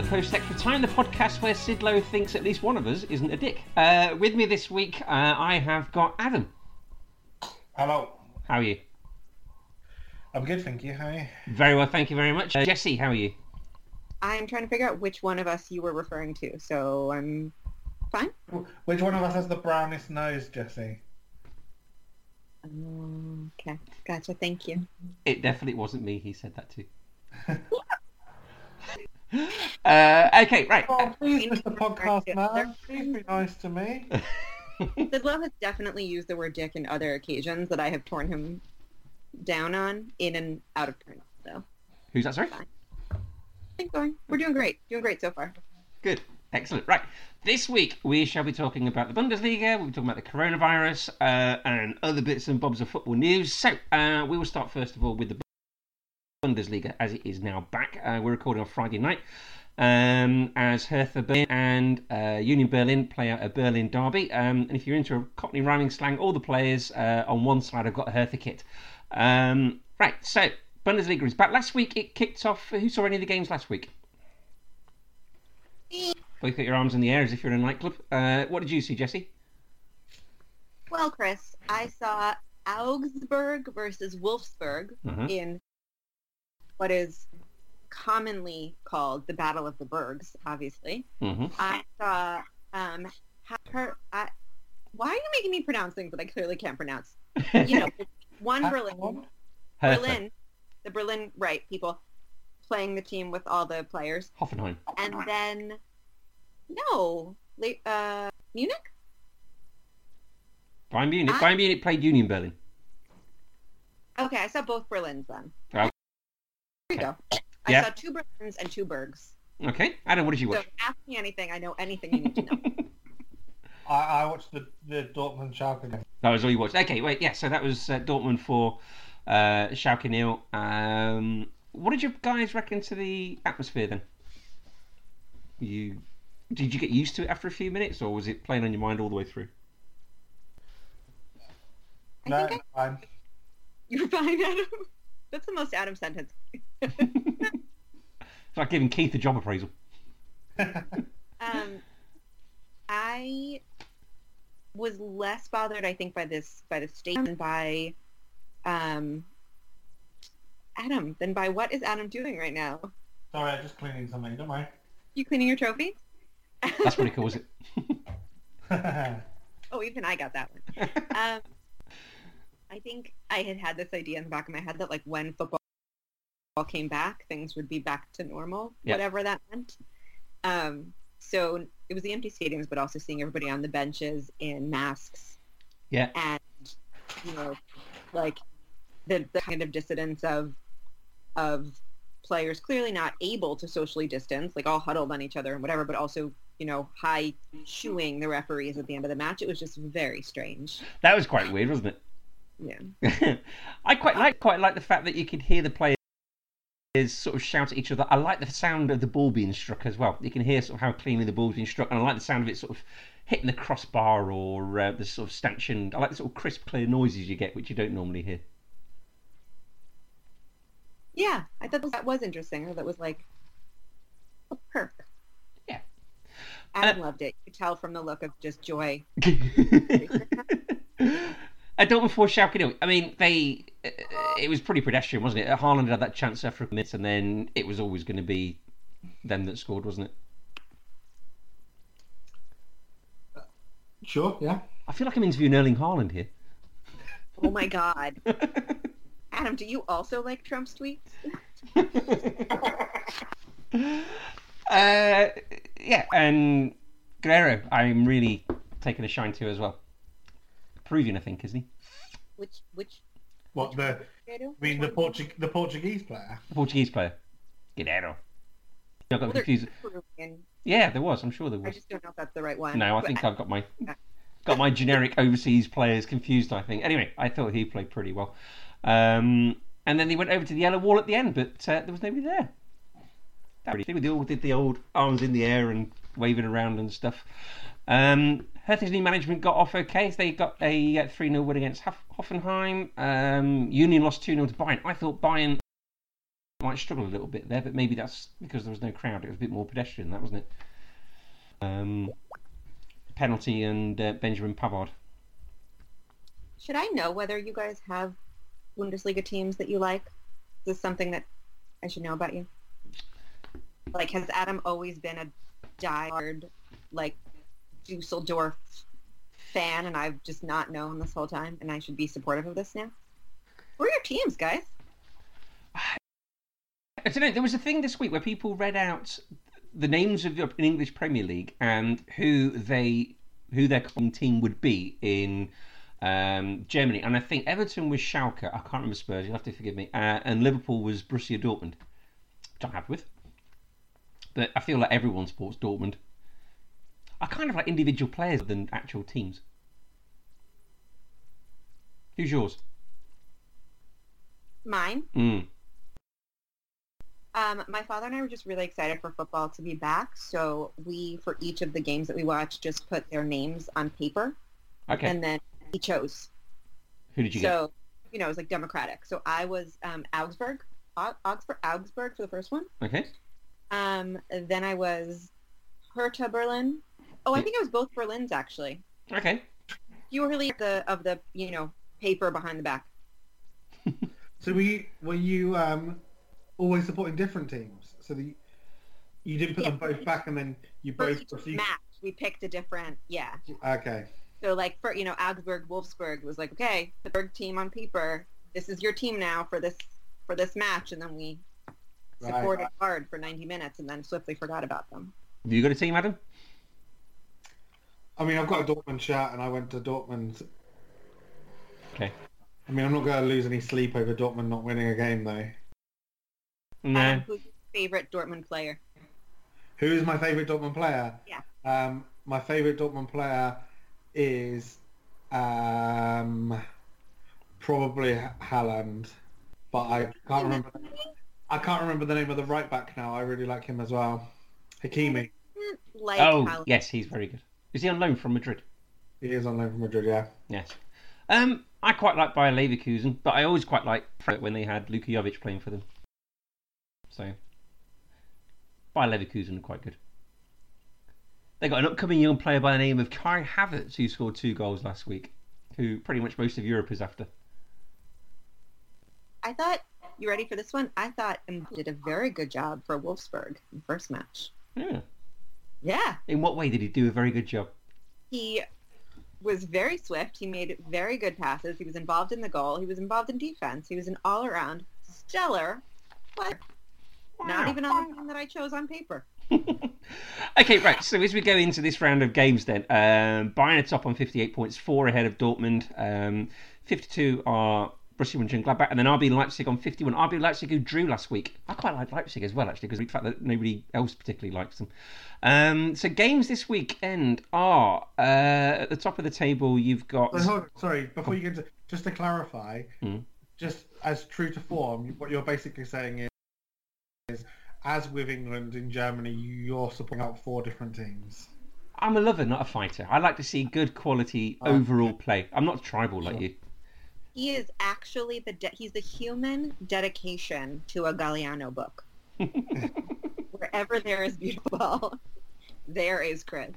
The Post Extra Time, the podcast where Sidlow thinks at least one of us isn't a dick. Uh, with me this week, uh, I have got Adam. Hello. How are you? I'm good, thank you. How are you? Very well, thank you very much. Uh, Jesse, how are you? I'm trying to figure out which one of us you were referring to, so I'm fine. Which one of us has the brownest nose, Jesse? Um, okay, gotcha. Thank you. It definitely wasn't me. He said that too. uh, okay, right. Oh, please, Mr. Podcast Man, please be nice to me. Sidlow has definitely used the word dick in other occasions that I have torn him down on in and out of turn. So Who's that? Sorry. keep going. We're doing great. Doing great so far. Good. Excellent. Right. This week we shall be talking about the Bundesliga, we'll be talking about the coronavirus, uh, and other bits and bobs of football news. So, uh, we will start first of all with the Bundesliga as it is now back. Uh, we're recording on Friday night um, as Hertha Berlin and uh, Union Berlin play out a Berlin derby. Um, and if you're into a Cockney rhyming slang, all the players uh, on one side have got a Hertha kit. Um, right, so Bundesliga is back. Last week it kicked off. Who saw any of the games last week? Both got your arms in the air as if you're in a nightclub. Uh, what did you see, Jesse? Well, Chris, I saw Augsburg versus Wolfsburg Mhm. in what is commonly called the Battle of the Bergs, obviously. hmm I saw um her I, why are you making me pronounce things that I clearly can't pronounce? You know, one Berlin Berlin the Berlin right people playing the team with all the players. Hoffenheim. And then no, la- uh Munich? Bayern Munich. I- Bayern Munich played Union Berlin. Okay, I saw both Berlins then. Oh. There you go. I Yeah. saw two Berlins and two Bergs. Okay. Adam, what did you watch? So watch? ask me anything. I know anything you need to know. I, I watched the, the Dortmund Schalke game. That was all you watched. Okay, wait. Yeah, so that was uh, Dortmund for uh, Schalke nil. Um, what did you guys reckon to the atmosphere then? You did you get used to it after a few minutes, or was it playing on your mind all the way through? I No, think I, fine. you're fine, Adam. That's the most Adam sentence. It's like giving Keith a job appraisal. Um, I was less bothered, I think, by this by the state than by um, Adam than by what is Adam doing right now? Sorry, I'm just cleaning something, don't worry. You cleaning your trophy? That's pretty cool, is it? Oh, even I got that one. um, I think I had had this idea in the back of my head that like when football came back, things would be back to normal, Yeah. whatever that meant. Um, so it was the empty stadiums, but also seeing everybody on the benches in masks Yeah. and you know, like the, the kind of dissidence of of players clearly not able to socially distance, like all huddled on each other and whatever, but also you know high shooing the referees at the end of the match. It was just very strange. That was quite weird, wasn't it? Yeah. I quite like quite like the fact that you could hear the players sort of shout at each other. I like the sound of the ball being struck as well. You can hear sort of how cleanly the ball's being struck, and I like the sound of it sort of hitting the crossbar or uh, the sort of stanchion. I like the sort of crisp, clear noises you get, which you don't normally hear. Yeah, I thought that was interesting. Or that was like a perk. Yeah. Adam loved it. You could tell from the look of just joy. I don't before Schalke. nil. I mean, they. uh, It was pretty pedestrian, wasn't it? Haaland had that chance after a minute, and then it was always going to be them that scored, wasn't it? Sure, yeah. I feel like I'm interviewing Erling Haaland here. Oh my god. Adam, do you also like Trump's tweets? uh, yeah, and Guerrero, I'm really taking a shine to as well. Peruvian, I think, isn't he? Which which What the? Guerrero? I mean the Portug the Portuguese player. The Portuguese player. Guerrero. I got Well, confused. Yeah, there was. I'm sure there was. I just don't know if that's the right one. No, I But think I've got my got my generic overseas players confused. I think. Anyway, I thought he played pretty well. Um, and then he went over to the yellow wall at the end, but uh, there was nobody there. That really, they all did the old arms in the air and waving around and stuff. Um, Hertha's management got off okay. They got a 3 0 win against Hoffenheim. Um, Union lost 2 0 to Bayern. I thought Bayern might struggle a little bit there, but maybe that's because there was no crowd. It was a bit more pedestrian, that wasn't it? Um, penalty and uh, Benjamin Pavard. Should I know whether you guys have Bundesliga teams that you like? Is this something that I should know about you? Like, has Adam always been a diehard, like, Dusseldorf fan, and I've just not known this whole time, and I should be supportive of this now? Who are your teams, guys? I don't know. There was a thing this week where people read out the names of the English Premier League and who they who their team would be in um, Germany, and I think Everton was Schalke. I can't remember Spurs. You'll have to forgive me. Uh, and Liverpool was Borussia Dortmund, which I'm happy with. But I feel like everyone supports Dortmund. I kind of like individual players than actual teams. Who's yours? Mine. Mm. Um, my father and I were just really excited for football to be back, so we, for each of the games that we watched, just put their names on paper, Okay. and then he chose. Who did you get? so, you know, it was like democratic. So I was um, Augsburg, Au- Augsburg, Augsburg for the first one. Okay. Um, then I was Hertha Berlin. Oh, I think it was both Berlins actually. Okay. You were really the of the you know paper behind the back. So were you, were you um, always supporting different teams? So the, you didn't put them both back and then you For both each proceed. match, we picked a different yeah. Okay. So like for you know Augsburg, Wolfsburg was like okay, the Berg team on paper. This is your team now for this for this match, and then we Right. supported hard for 90 minutes, and then swiftly forgot about them. Have you got a team, Adam? I mean, I've got a Dortmund shirt and I went to Dortmund. Okay. I mean, I'm not going to lose any sleep over Dortmund not winning a game though. No. Um, who's your favorite Dortmund player? Who is my favourite Dortmund player? Yeah. Um, my favourite Dortmund player is um, probably Haaland, but I can't remember. I can't remember the name of the right back now. I really like him as well. Hakimi. Like oh, Haaland. yes, he's very good. Is he on loan from Madrid? He is on loan from Madrid. Yeah. Yes. Um, I quite like Bayer Leverkusen, but I always quite like when they had Luka Jovic playing for them. So, Bayer Leverkusen are quite good. They got an upcoming young player by the name of Kai Havertz who scored two goals last week, who pretty much most of Europe is after. I thought you ready for this one? I thought Mbappe did a very good job for Wolfsburg in the first match. Yeah. Yeah, In what way did he do a very good job? he was very swift. He made very good passes. He was involved in the goal. He was involved in defense. He was an all-around stellar player. Not even on the team that I chose on paper. okay, right. So as we go into this round of games, then um, Bayern are top on 58 points, four ahead of Dortmund. Um, 52 are Borussia Mönchengladbach, and then RB Leipzig on 51. RB Leipzig who drew last week. I quite like Leipzig as well, actually, because of the fact that nobody else particularly likes them. Um, so games this weekend are uh, at the top of the table. You've got So, sorry, before you get to just to clarify, Mm. just as true to form, what you're basically saying is, is as with England and Germany, you're supporting out four different teams. I'm a lover, not a fighter. I like to see good quality overall play. I'm not tribal like you. He is actually the de- he's the human dedication to a Galeano book. Wherever there is beautiful, there is Chris.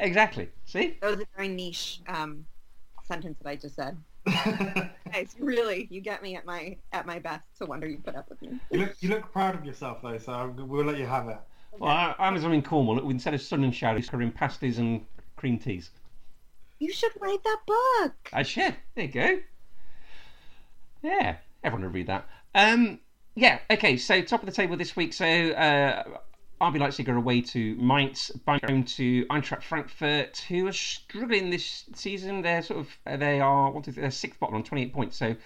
exactly. See? That was a very niche um, sentence that I just said. Guys, really, you get me at my at my best. So wonder you put up with me. you look you look proud of yourself though, so we'll let you have it. Well, I, I was in Cornwall. Instead of sun and shadows, we're pasties and cream teas. You should write that book. I should. There you go. Yeah. everyone will read that. Um, yeah, okay. So top of the table this week. So uh, RB Leipzig are away to Mainz, home to Eintracht Frankfurt, who are struggling this season. They're sort of they are what is it, they're sixth bottom on 28 points. So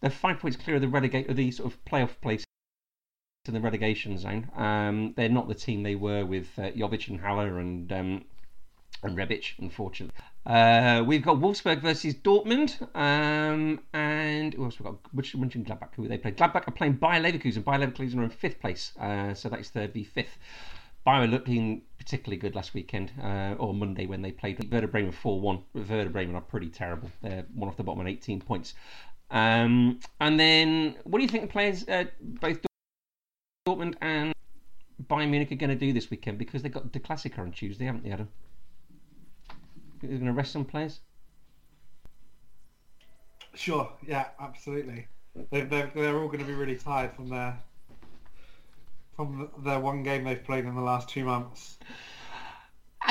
they're five points clear of the relegate of the sort of playoff place in the relegation zone. Um, they're not the team they were with uh, Jovic and Haller and um, and Rebic, unfortunately. Uh, we've got Wolfsburg versus Dortmund, um, and who else we got? Which mentioned Gladbach? Who they play? Gladbach are playing Bayer Leverkusen. Bayer Leverkusen are in fifth place, uh, so that's third v fifth. Bayer looking particularly good last weekend, uh, or Monday when they played Werder Bremen 4 1. Werder Bremen are pretty terrible. They're one off the bottom on 18 points. Um, and then, what do you think the players, uh, both Dortmund and Bayern Munich, are going to do this weekend? Because they've got the Classic on Tuesday, haven't they, Adam? They're going to rest some players? Sure, yeah, absolutely. They, they're, they're all going to be really tired from their from their one game they've played in the last two months.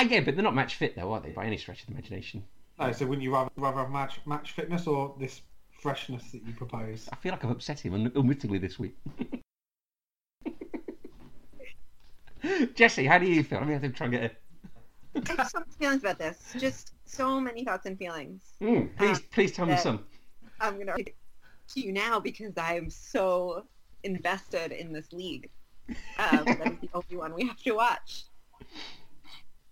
Get, but they're not match fit though, are they? By any stretch of the imagination. No, so wouldn't you rather, rather have match match fitness or this freshness that you propose? I feel like I've upset him unwittingly this week. Jesse, how do you feel? Me have to try and get it. I have so many feelings about this. Just so many thoughts and feelings. Mm, please, Uh, please tell me some. I'm gonna read to you now because I am so invested in this league. Um, that is the only one we have to watch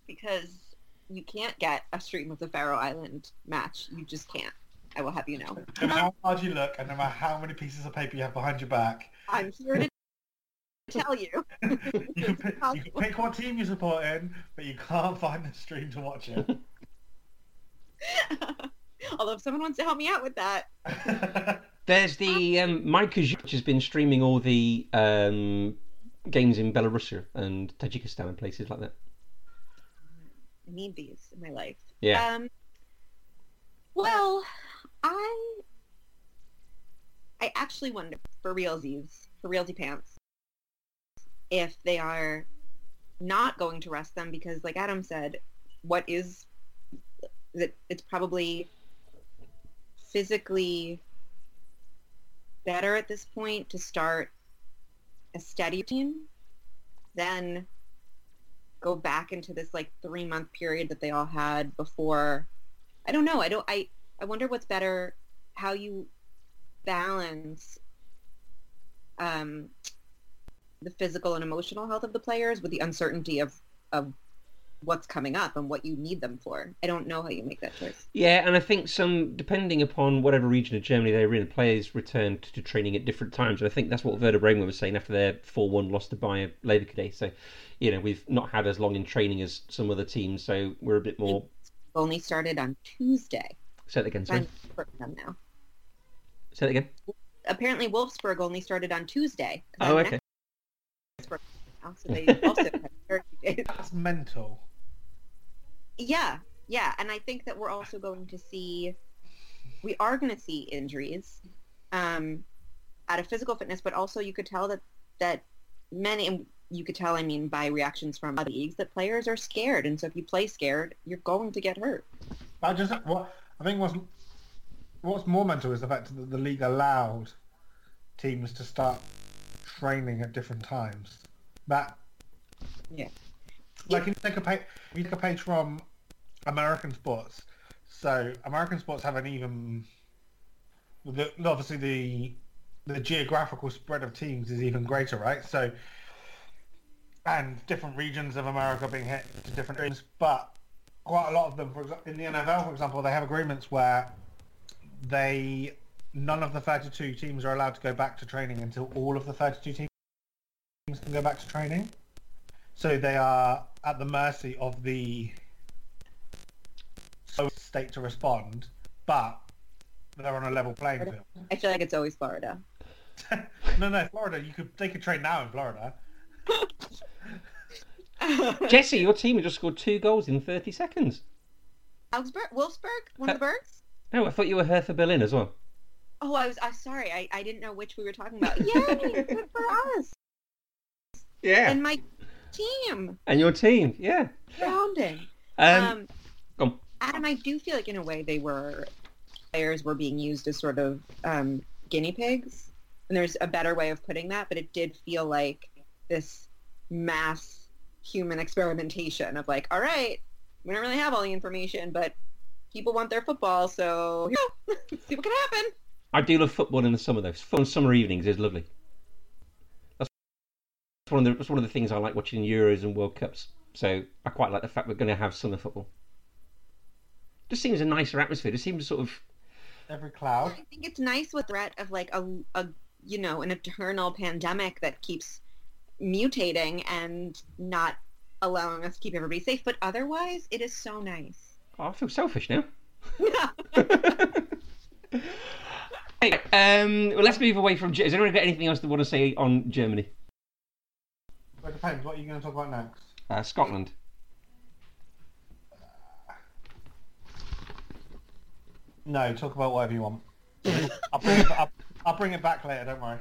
because you can't get a stream of the Faroe Island match. You just can't. I will have you know. No matter how hard you look and no matter how many pieces of paper you have behind your back, I'm here to tell you. you can, pick, you can pick what team you support in, but you can't find the stream to watch it. Although if someone wants to help me out with that, There's the um, Mike which has been streaming all the um, games in Belarus and Tajikistan and places like that. I need these in my life. Yeah. Um, well, I I actually wonder for realsies, for realty pants, if they are not going to rest them because, like Adam said, what is that? It's probably physically better at this point to start a steady routine than go back into this like three month period that they all had before i don't know i don't i i wonder what's better how you balance um the physical and emotional health of the players with the uncertainty of of what's coming up and what you need them for i don't know how you make that choice Yeah, and I think some, depending upon whatever region of Germany they're in, players returned to training at different times. And I think that's what Werder Bremen was saying after their 4 1 loss to Bayer Leverkusen. So, you know, we've not had as long in training as some other teams, so we're a bit more. only started on tuesday Say that again, sorry. i'm now Say that again. apparently wolfsburg only started on Tuesday. Oh, okay. Now, so they also have very few days That's mental. Yeah, yeah, and I think that we're also going to see, we are going to see injuries, um, out of physical fitness, but also you could tell that that many, and you could tell, I mean, by reactions from other leagues, that players are scared, and so if you play scared, you're going to get hurt. I just what I think what's what's more mental is the fact that the league allowed teams to start training at different times. That Yeah. like if you take a page, you take a page from American sports. So American sports have an even the, obviously the the geographical spread of teams is even greater, right? So and different regions of America being hit to different things, but quite a lot of them, for example, in the NFL, for example, they have agreements where they none of the 32 teams are allowed to go back to training until all of the 32 teams can go back to training. So they are at the mercy of the state to respond, but they're on a level playing field. I feel like it's always Florida. no, no, Florida. You could they could train now in Florida. Jesse, your team just scored two goals in 30 seconds. Augsburg, Wolfsburg, one of the uh, Bergs. No, I thought you were Hertha Berlin as well. Oh, I was. I'm sorry. I, I didn't know which we were talking about. Yay! good for us Yeah. and my team. And your team, yeah. Grounding. Um, um. Adam, I do feel like in a way they were players were being used as sort of um, guinea pigs. And there's a better way of putting that, but it did feel like this mass human experimentation of like, all right, we don't really have all the information, but people want their football, so you know, see what can happen. I do love football in the summer though. Fun summer evenings is lovely. That's one of the that's one of the things I like watching Euros and World Cups. So I quite like the fact we're going to have summer football. Just seems a nicer atmosphere. Just seems sort of Every cloud. I think it's nice with the threat of like a, a you know an eternal pandemic that keeps mutating and not allowing us to keep everybody safe. But otherwise, it is so nice. oh, I feel selfish now. hey, um, well, let's move away from. Ge- Has anyone got anything else they want to say on Germany? Well, it depends. What are you going to talk about next? Uh, Scotland. No, talk about whatever you want. I'll bring it, I'll, I'll bring it back later. Don't worry.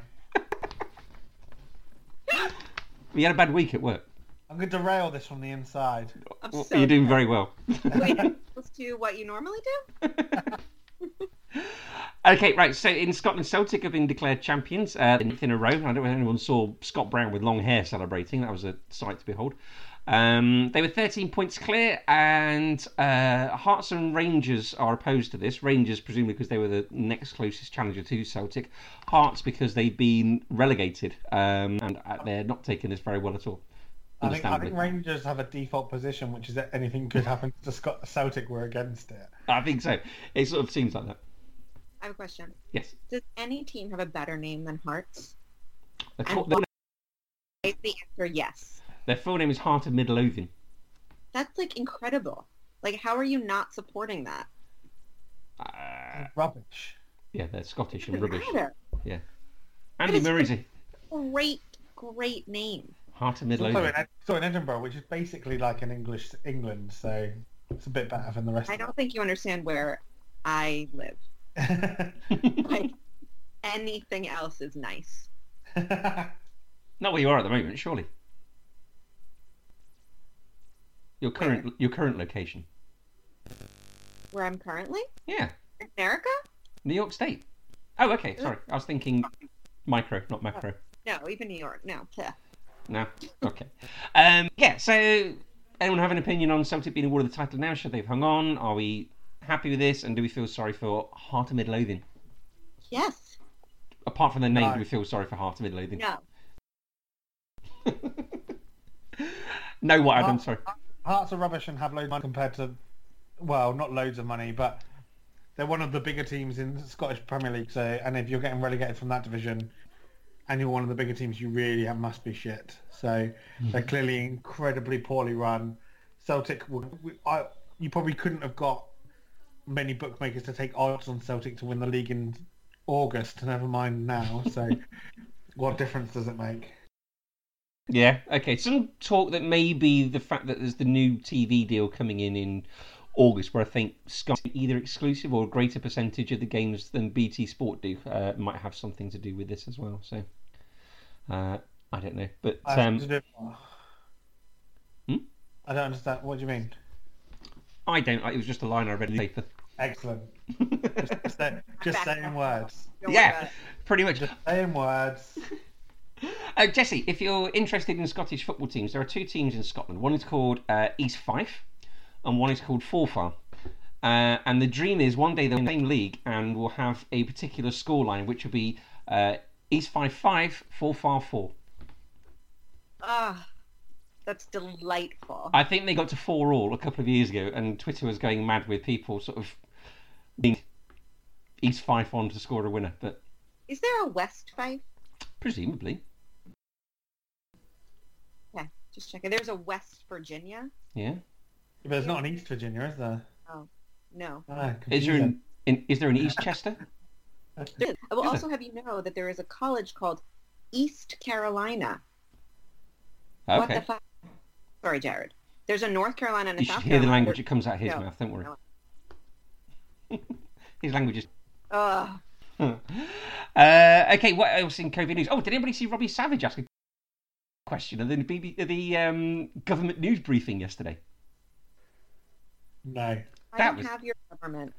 You had a bad week at work. I'm going to derail this from the inside. I'm so you're doing very well. Wait, let's do what you normally do. Okay, right. So in Scotland, Celtic have been declared champions uh, in a row. I don't know if anyone saw Scott Brown with long hair celebrating. That was a sight to behold. Um, they were 13 points clear, and uh, Hearts and Rangers are opposed to this. Rangers, presumably because they were the next closest challenger to Celtic. Hearts because they've been relegated, um, and uh, they're not taking this very well at all. I think, I think Rangers have a default position, which is that anything could happen to Scot- Celtic. We're against it. I think so. It sort of seems like that. I have a question. Yes. Does any team have a better name than Hearts? Their, And full- the answer yes? their full name is Heart of Midlothian. That's like incredible. Like, how are you not supporting that? Uh, Rubbish. yeah, they're Scottish and rubbish. matter. Andy is- Murray's a Great, great name. Heart of It's also in, Midlothian. Ed- it's in Edinburgh, which is basically like an English England, so it's a bit better than the rest. I don't think you understand where I live. Don't. Like, anything else is nice. Not where you are at the moment, surely. Your current your current location. Where I'm currently? Yeah, America? New York State. Oh, okay. Sorry, I was thinking micro, not macro. No, even New York. No. Bleh. No. Okay. Um, yeah. So, anyone have an opinion on Celtic being awarded the title now? Should they've hung on? Are we happy with this? And do we feel sorry for Heart of Midlothian? Yes. Apart from the name, No. do we feel sorry for Heart of Midlothian? No. no, what, Adam? Uh, Sorry. Hearts are rubbish and have loads of money compared to, well, not loads of money, but they're one of the bigger teams in the Scottish Premier League. So, and if you're getting relegated from that division, and you're one of the bigger teams, you really have, must be shit. So they're clearly incredibly poorly run. Celtic, would- I, you probably couldn't have got many bookmakers to take odds on Celtic to win the league in August. Never mind now. So, what difference does it make? Yeah. Okay. Some talk that maybe the fact that there's the new TV deal coming in in August, where I think Sky either exclusive or a greater percentage of the games than BT Sport do, uh, might have something to do with this as well. So, uh, I don't know, but I um, do- Hmm? I don't understand. What do you mean? I don't. It was just a line I read in the paper. Excellent. Just, just, say, just saying words. Don't yeah, it. pretty much. Just saying words. Uh, Jesse, if you're interested in Scottish football teams, there are two teams in Scotland. One is called uh, East Fife, and one is called Forfar. Uh, and the dream is one day they'll be in the same league and will have a particular scoreline, which will be uh, East Fife 5, Forfar 4. Ah, that's delightful. I think they got to 4 all a couple of years ago, and Twitter was going mad with people sort of being East Fife on to score a winner, but Is there a West Fife? presumably. Yeah, just checking. There's a West Virginia. Yeah. But there's not an East Virginia, is there? Oh no. Ah, Is there an, in, is there an East Chester? There is. I will Is also have you know that there is a college called East Carolina. What the fuck? Sorry, Jared. There's a North Carolina and a You should South hear the language that comes out of his No, mouth, don't worry. no. his language is. Ugh. uh, okay, what else in COVID news? Oh, did anybody see Robbie Savage ask a question at the, BB, the um, government news briefing yesterday? No. I That don't was- have your government.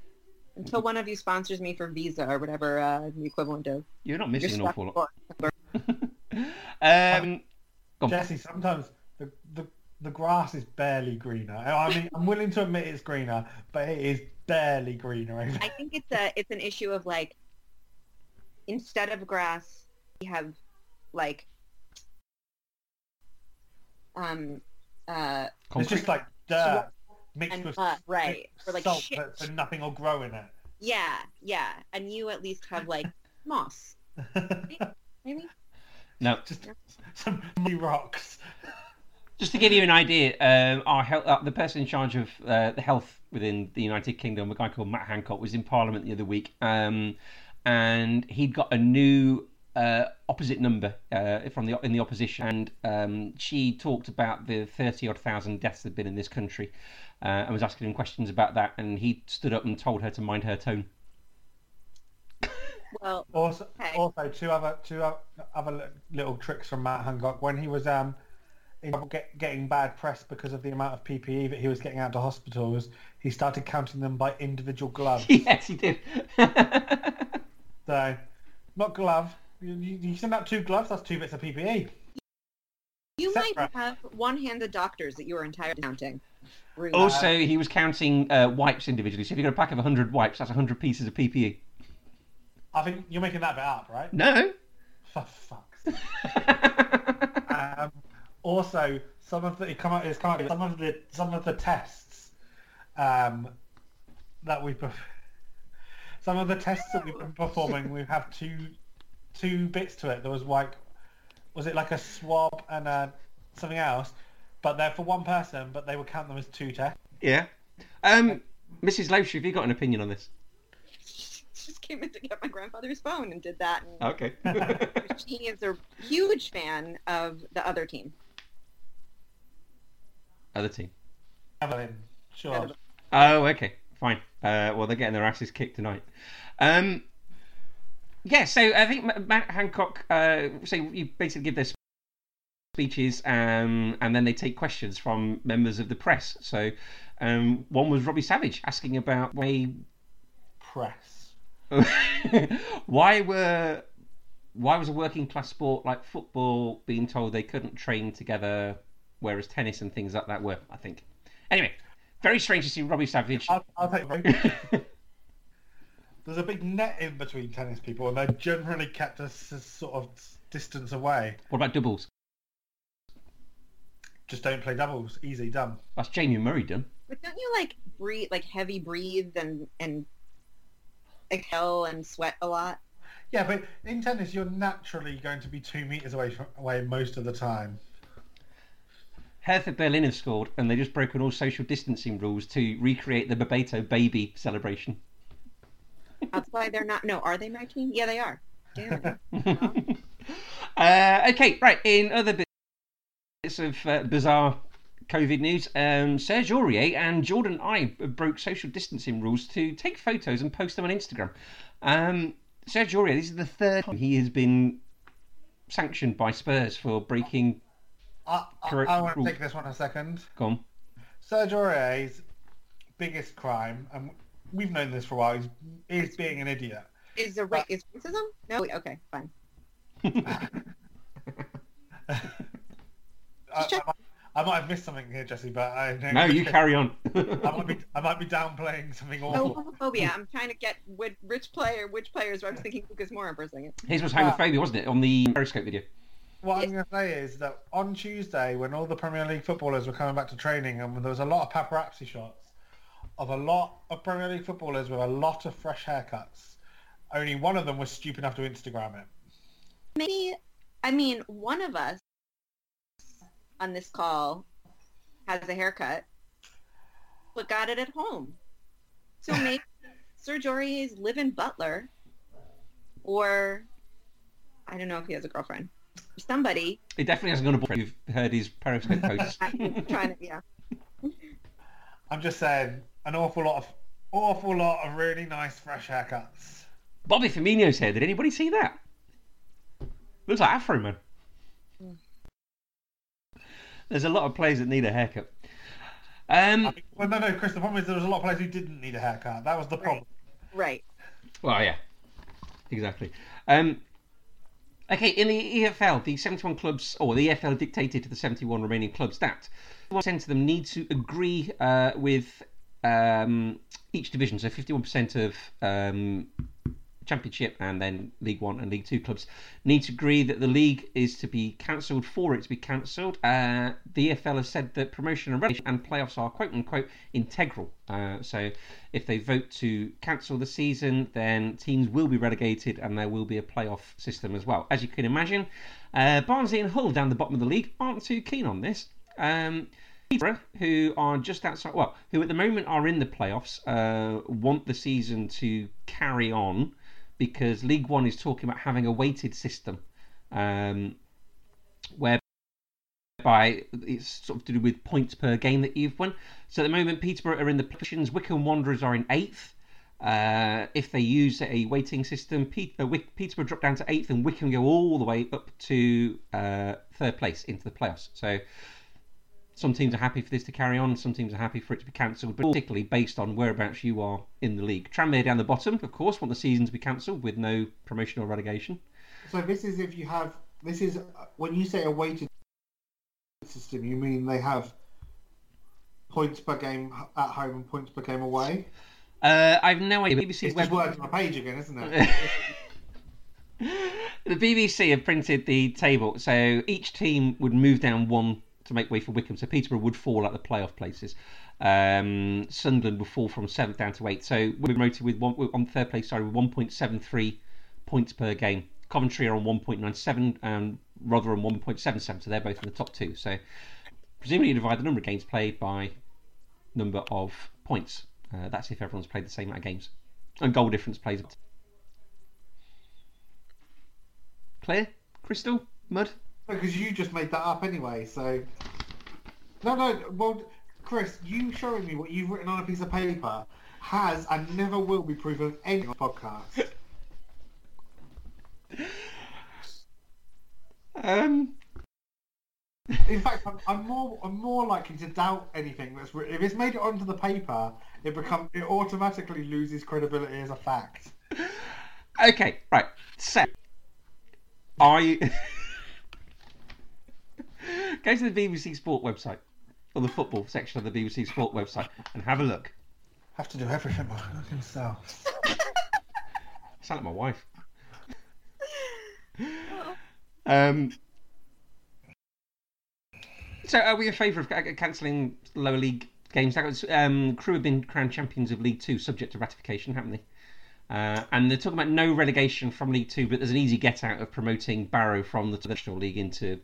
Until one of you sponsors me for Visa or whatever uh, the equivalent is. You're not You're missing an stuck awful lot. for- um. Jesse, sometimes the, the the grass is barely greener. I mean, I'm willing to admit it's greener, but it is barely greener. over I think it's a it's an issue of like instead of grass, we have like um uh It's just like dirt mixed and with mud, right? mixed Or like salt, shit. but so nothing will grow in Yeah, yeah. And you at least have like moss, maybe. no, just some rocks. Just to give you an idea, um, our health, uh, the person in charge of uh, the health within the United Kingdom, a guy called Matt Hancock, was in Parliament the other week, um, and he'd got a new uh, opposite number uh, from the in the opposition, and um, she talked about the thirty odd thousand deaths that had been in this country, uh, and was asking him questions about that, and he stood up and told her to mind her tone. Well, Also, Okay. also two other two o- other little tricks from Matt Hancock when he was um in trouble get, getting bad press because of the amount of PPE that he was getting out to hospitals. He started counting them by individual gloves. yes, he did. so, not glove. You, you, you send out two gloves. That's two bits of. PPE. you might have one-handed doctors that you are entirely counting. Rude. also, he was counting uh, wipes individually. So if you've got a pack of 100 wipes, that's 100 pieces of E. PPE. I think you're making that bit up, right? No. For fuck's sake. um, also, some of the come out is come out some of the some of the tests um, that we perf- some of the tests that we've been performing. We have two two bits to it. There was like was it like a swab and uh, something else, but they're for one person, but they would count them as two tests. Yeah. Um, Mrs. Loesch, have you got an opinion on this? just came in to get my grandfather's phone and did that. And Okay. she is a huge fan of the other team. Other team. Evelyn, sure. Oh, okay. Fine. Uh, well, they're getting their asses kicked tonight. Um, yeah, so I think Matt Hancock, uh, so you basically give their speeches um, and then they take questions from members of the press. So um, one was Robbie Savage asking about why Press. why were why was a working class sport like football being told they couldn't train together, whereas tennis and things like that were? I think. Anyway, very strange to see Robbie Savage. I'll, I'll take There's a big net in between tennis people, and they're generally kept a s- sort of distance away. what about doubles? Just don't play doubles. Easy, done. That's Jamie Murray done. But don't you like breathe, like heavy breathe and and exhale and sweat a lot? Yeah, but in tennis, you're naturally going to be two meters away from, away most of the time. Hertha Berlin have scored, and they've just broken all social distancing rules to recreate the Bebeto baby celebration. That's why they're not. No, are they my team? Yeah, they are. Damn it. uh, okay, right. In other bits of uh, bizarre COVID news, um, Serge Aurier and Jordan I broke social distancing rules to take photos and post them on Instagram. Um, Serge Aurier, this is the third time he has been sanctioned by Spurs for breaking. I, I, Correct. I want to take this one a second. Come. Serge Aurier's biggest crime, and we've known this for a while, is, is being an idiot. Is there ra- is racism? No. Wait, okay, fine. I, I, might, I might have missed something here, Jesse, but I No, you carry on. I might be I might be downplaying something No awful. homophobia. I'm trying to get which, which player, which players. I was thinking Lucas Moura for a second. His was uh, homophobia, wasn't it, on the Periscope video? What I'm going to say is that on Tuesday, when all the Premier League footballers were coming back to training, and there was a lot of paparazzi shots of a lot of Premier League footballers with a lot of fresh haircuts. Only one of them was stupid enough to Instagram it. Maybe, I mean, one of us on this call has a haircut, but got it at home. So maybe Serge Aurier's live in Butler, or I don't know if he has a girlfriend. Somebody He definitely hasn't got to boyfriend. You've heard his Periscope posts. Trying to, yeah. I'm just saying, an awful lot of awful lot of really nice fresh haircuts. Bobby Firmino's hair. Did anybody see that? Looks like Afro Man. There's a lot of players that need a haircut. Um, Well, no, no, Chris. The problem is there was a lot of players who didn't need a haircut. That was the problem. Right. Well, yeah, exactly. Um, okay, in the EFL, the 71 clubs, or the EFL dictated to the 71 remaining clubs that 1% of them need to agree uh, with um, each division. So 51% of um, Championship and then League One and League Two clubs need to agree that the league is to be cancelled for it to be cancelled. Uh, the EFL has said that promotion and relegation and playoffs are quote unquote integral. Uh, so if they vote to cancel the season, then teams will be relegated and there will be a playoff system as well. As you can imagine, uh, Barnsley and Hull down the bottom of the league aren't too keen on this. Um, Peterborough, who are just outside, well, who at the moment are in the playoffs, uh, want the season to carry on because League One is talking about having a weighted system, um, whereby it's sort of to do with points per game that you've won. So at the moment, Peterborough are in the positions, Wycombe Wanderers are in eighth. Uh, if they use a weighting system, uh, Peterborough drop down to eighth, and Wycombe go all the way up to uh, third place into the playoffs. So some teams are happy for this to carry on, some teams are happy for it to be cancelled, but particularly based on whereabouts you are in the league. Tranmere down the bottom, of course, want the season to be cancelled with no promotion or relegation. So this is if you have this is when you say a weighted system, you mean they have points per game at home and points per game away. Uh, I've no idea. BBC it's web... just words on a page again, isn't it? the BBC have printed the table, so each team would move down one to make way for Wycombe. So Peterborough would fall at the playoff places. Um, Sunderland would fall from seventh down to eighth. So we're promoted with one on third place. Sorry, with 1.73 points per game. Coventry are on 1.97 and Rotherham 1.77. So they're both in the top two. So presumably you divide the number of games played by number of points. Uh, that's if everyone's played the same amount of games. And goal difference plays. Clear? Crystal? Mud? Because you just made that up anyway, so... No, no, well, Chris, you showing me what you've written on a piece of paper has and never will be proof of any podcast. Um... In fact, I'm, I'm, more I'm more likely to doubt anything that's written. If it's made it onto the paper, it become it automatically loses credibility as a fact. Okay, right. So, I go to the BBC Sport website or the football section of the BBC Sport website and have a look. Have to do everything by looking himself. Sound like my wife. Um, so, are we in favour of cancelling lower league games? Um, Crewe have been crowned champions of League Two, subject to ratification, haven't they? Uh, and they're talking about no relegation from League Two, but there's an easy get out of promoting Barrow from the National League into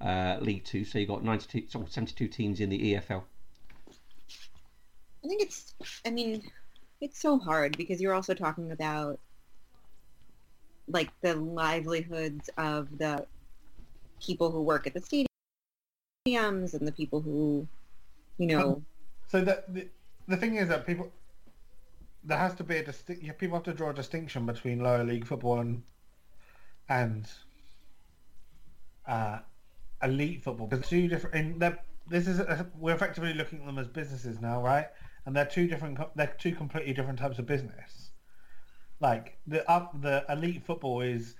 uh, League Two. So you've got 92, 72 teams in the EFL. I think it's. I mean, it's so hard because you're also talking about like the livelihoods of the people who work at the stadiums and the people who, you know. Um, so the, the the thing is that people there has to be a distinct. People have to draw a distinction between lower league football and and uh, elite football. Because two different. In this is a, we're effectively looking at them as businesses now, right? And they're two different. They're two completely different types of business. Like the up the elite football is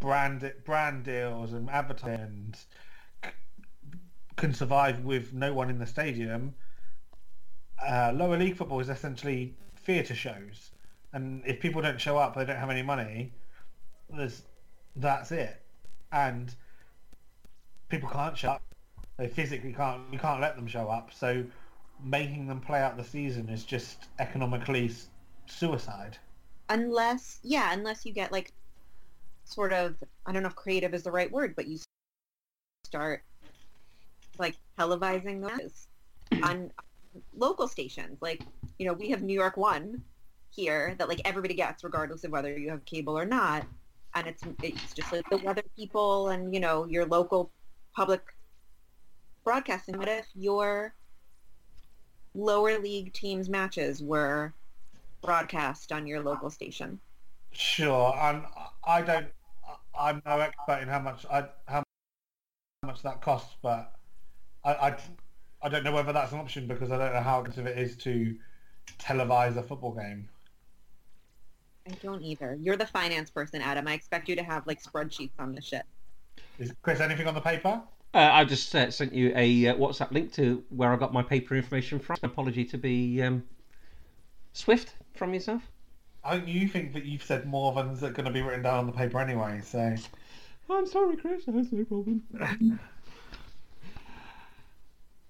brand brand deals and advertising and c- can survive with no one in the stadium. Uh, lower league football is essentially theatre shows, and if people don't show up, they don't have any money. There's that's it, and people can't show up. They physically can't. You can't let them show up. So making them play out the season is just economically suicide. Unless, yeah, unless you get like sort of, I don't know if creative is the right word, but you start like televising those on local stations. Like, you know, we have New York One here that like everybody gets regardless of whether you have cable or not. And it's it's just like the weather people and, you know, your local public broadcasting. What if your lower league teams matches were broadcast on your local station? Sure, and I don't. I'm no expert in how much I how much that costs, but I, I I don't know whether that's an option because I don't know how expensive it is to televise a football game. I don't either. You're the finance person, Adam. I expect you to have like spreadsheets on this shit. Is Chris anything on the paper? Uh, I just uh, sent you a uh, WhatsApp link to where I got my paper information from. An apology to be um, swift from yourself. I think you think that you've said more than is going to be written down on the paper anyway. So I'm sorry, Chris. That's no problem.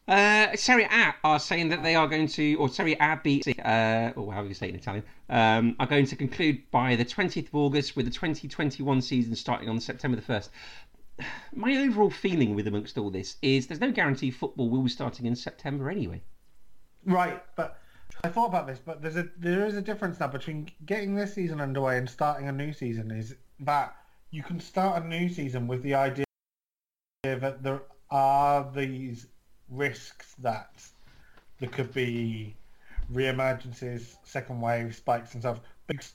Uh, Serie A are saying that they are going to, or Serie A B, uh, or you say it in Italian, um, are going to conclude by the 20th of August with the 2021 season starting on September the 1st. My overall feeling with amongst all this is there's no guarantee football will be starting in September anyway. right, but I thought about this, but there's a there is a difference now between getting this season underway and starting a new season. Is that you can start a new season with the idea that there are these risks that there could be re-emergencies, second wave spikes and stuff. But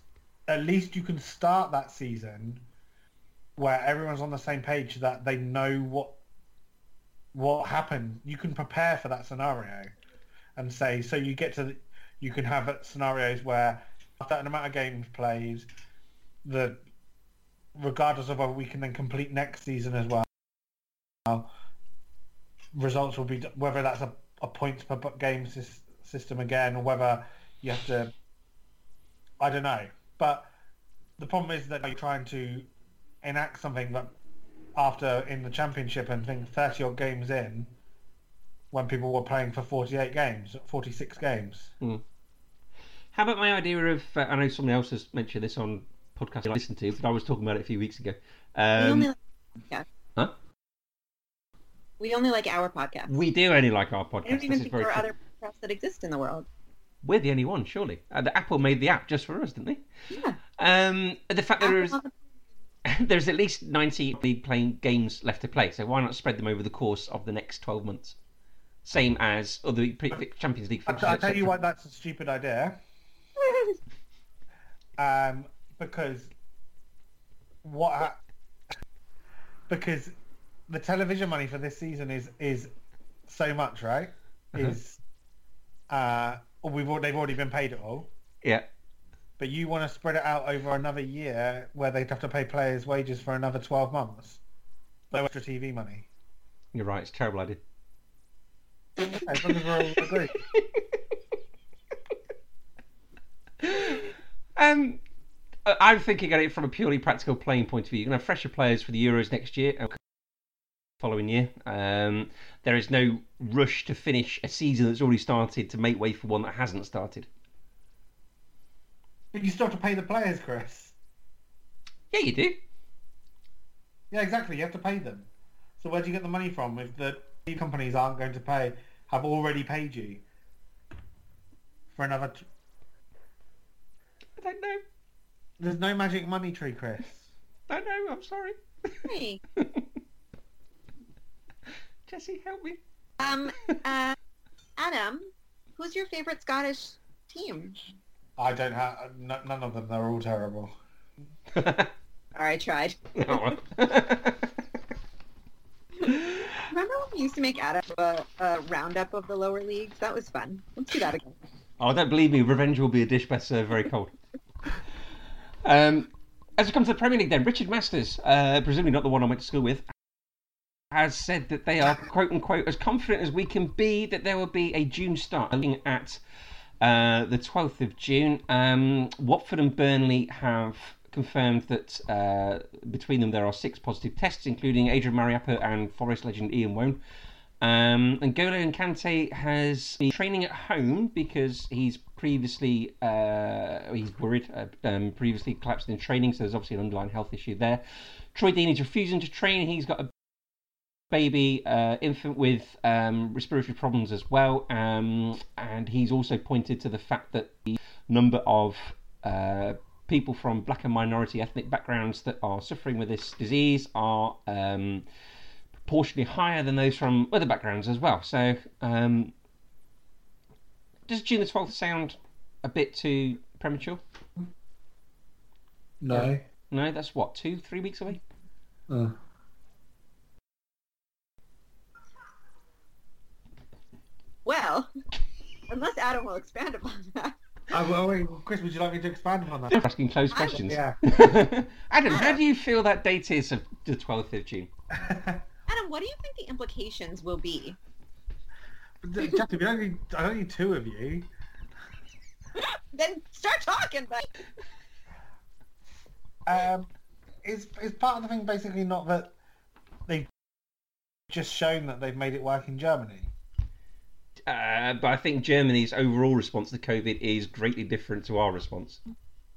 at least you can start that season where everyone's on the same page that they know what what happened. You can prepare for that scenario and say so you get to the, you can have scenarios where after an amount of games played, the regardless of whether we can then complete next season as well, results will be whether that's a, a points per game system again or whether you have to. I don't know, but the problem is that you're trying to enact something that after in the championship and think 30 odd games in when people were playing for 48 games 46 games How about my idea of? Uh, I know someone else has mentioned this on podcast I listened to, but I was talking about it a few weeks ago. we Um, only like podcast. Huh? We only like our podcast. we do only like our podcast. I don't even is think there are true. other podcasts that exist in the world. We're the only one, surely. Uh, the Apple made the app just for us, didn't they? Yeah. Um, the fact that there's Apple- there's at least 90 league playing games left to play, so why not spread them over the course of the next 12 months? Same as other pre- Champions League I, fixtures. I tell you etc. what that's a stupid idea um, because what ha- because the television money for this season is is so much right Uh-huh. is uh we've they've already been paid it all Yeah. but you want to spread it out over another year where they'd have to pay players wages for another 12 months no extra TV money You're right, it's a terrible idea. as long as we're all agree Um, I'm thinking at it from a purely practical playing point of view. You're going to have fresher players for the Euros next year, following year. Um, there is no rush to finish a season that's already started to make way for one that hasn't started. but you still have to pay the players Chris Yeah, you do. Yeah, exactly. You have to pay them. So where do you get the money from if the TV companies aren't going to pay, have already paid you for another? T- I don't know. There's no magic money tree, Chris. Don't know. I'm sorry. Hey. Jesse, help me. Um, uh, Adam, who's your favorite Scottish team? I don't have n- none of them. They're all terrible. All right, tried. Oh, Remember when we used to make Adam a, a roundup of the lower leagues? That was fun. Let's do that again. Oh, don't believe me. Revenge will be a dish best served very cold. Um, as it comes to the Premier League, then Richard Masters, uh, presumably not the one I went to school with, has said that they are quote unquote as confident as we can be that there will be a June start. Looking at uh, the 12th of June, um, Watford and Burnley have confirmed that uh, between them there are six positive tests, including Adrian Mariappa and Forest legend Ian Woan. Um, and N'Golo Kanté has been training at home because he's previously uh, he's worried uh, um, previously collapsed in training, so there's obviously an underlying health issue there. Troy Deeney is refusing to train. He's got a baby uh, infant with um, respiratory problems as well, um, and he's also pointed to the fact that the number of uh, people from black and minority ethnic backgrounds that are suffering with this disease are um, proportionally higher than those from other backgrounds as well. So, um, does June the 12th sound a bit too premature? No. No, that's what, two, three weeks away? Uh. Well, unless Adam will expand upon that. I, well, wait, Chris, would you like me to expand upon that? Asking closed questions. Yeah. Adam, how do you feel that date is of the 12th of June? Adam, what do you think the implications will be? Jackie, we don't need, I don't need two of you. Then start talking, but Um, is is part of the thing basically not that they've just shown that they've made it work in Germany? Uh, but I think Germany's overall response to COVID is greatly different to our response.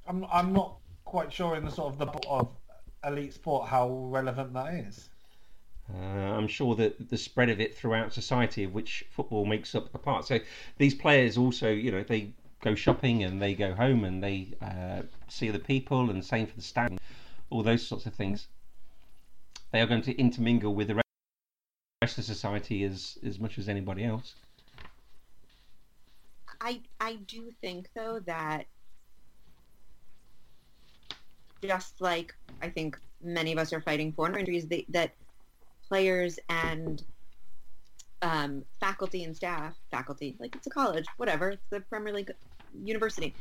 I'm I'm not quite sure in the sort of the of elite sport how relevant that is. Uh, I'm sure that the spread of it throughout society, of which football makes up a part. So these players also, you know, they go shopping and they go home and they uh, see other people, and same for the staff, all those sorts of things. They are going to intermingle with the rest of society as as much as anybody else. I I do think though that just like I think many of us are fighting for injuries, that, that players and um, faculty and staff, faculty, like it's a college, whatever, it's the Premier League university.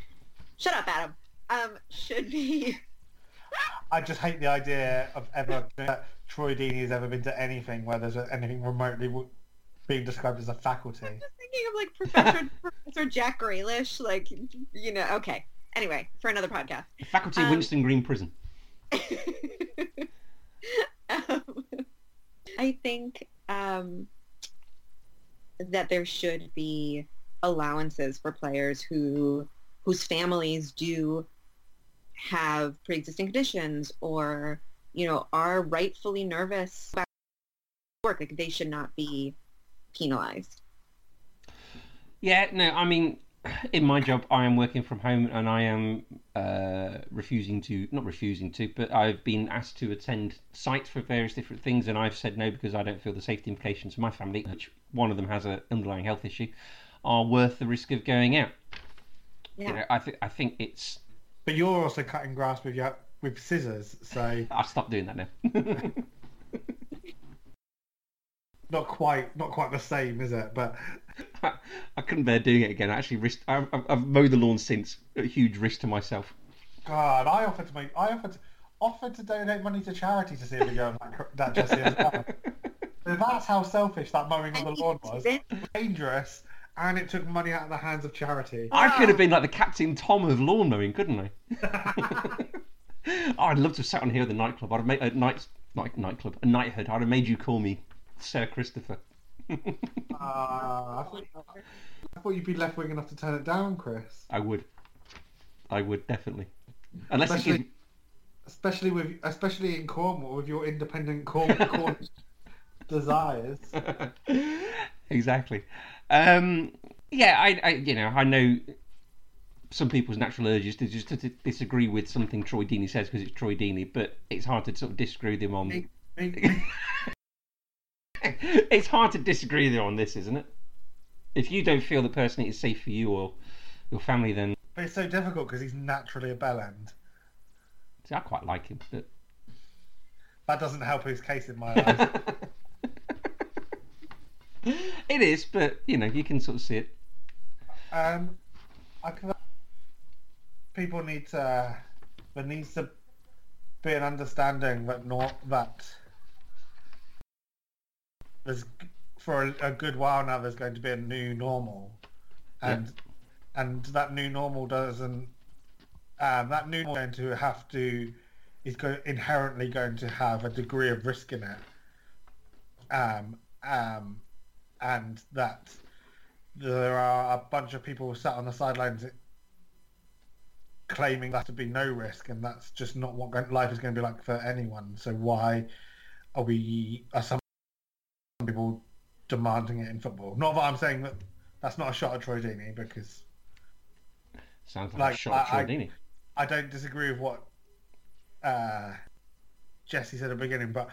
Shut up, Adam. Um, should be I just hate the idea of ever that Troy Deeney has ever been to anything where there's anything remotely being described as a faculty. I'm just thinking of like Professor Professor Jack Grealish, like you know. Okay. Anyway, for another podcast. Faculty Um, Winson Green Prison. um, I think um, that there should be allowances for players who whose families do have pre-existing conditions or you know are rightfully nervous about work. Like they should not be penalized. Yeah, no, I mean, in my job, I am working from home and I am uh, refusing to, not refusing to, but I've been asked to attend sites for various different things and I've said no because I don't feel the safety implications for my family, which one of them has an underlying health issue, are worth the risk of going out. Yeah. You know, I, th- I think it's. But you're also cutting grass with your with scissors, so I'll stop doing that now. not quite not quite the same, is it? But I couldn't bear doing it again. I actually risked. I've, I've- I've mowed the lawn since. A huge risk to myself. God, I offered to make I offered to, offered to donate money to charity to see a video of that, that Jesse as well. So that's how selfish that mowing of the lawn was. Dangerous, and it took money out of the hands of charity. I could have been like the Captain Tom of lawn mowing, couldn't I? oh, I'd love to have sat on here at the nightclub. I'd have made a night, night nightclub, a knighthood. I'd have made you call me Sir Christopher. Uh, I, thought, I thought you'd be left wing enough to turn it down, Chris. I would. I would definitely. Unless Especially, gives, especially with especially in Cornwall with your independent Corn, Corn desires. exactly. Um, yeah, I, I, you know, I know some people's natural urges to just to, to disagree with something Troy Deeney says because it's Troy Deeney, but it's hard to sort of disagree with him on. it's hard to disagree with him on this, isn't it? If you don't feel the person is safe for you or your family, then But it's so difficult because he's naturally a bell end. see, I quite like him. But... That doesn't help his case in my eyes. it is, but you know, you can sort of see it. um, I can, people need to. There needs to be an understanding that not that there's for a, a good while now. There's going to be a new normal, and and that new normal doesn't. Um, that new normal is going to have to is go, inherently going to have a degree of risk in it. Um, um, and that there are a bunch of people sat on the sidelines claiming that to be no risk, and that's just not what life is going to be like for anyone. So why are we are some people demanding it in football? Not that I'm saying that that's not a shot at Troy Deeney because Sounds like, a Like, shot at I- Troy Deeney. I don't disagree with what uh, Jesse said at the beginning, but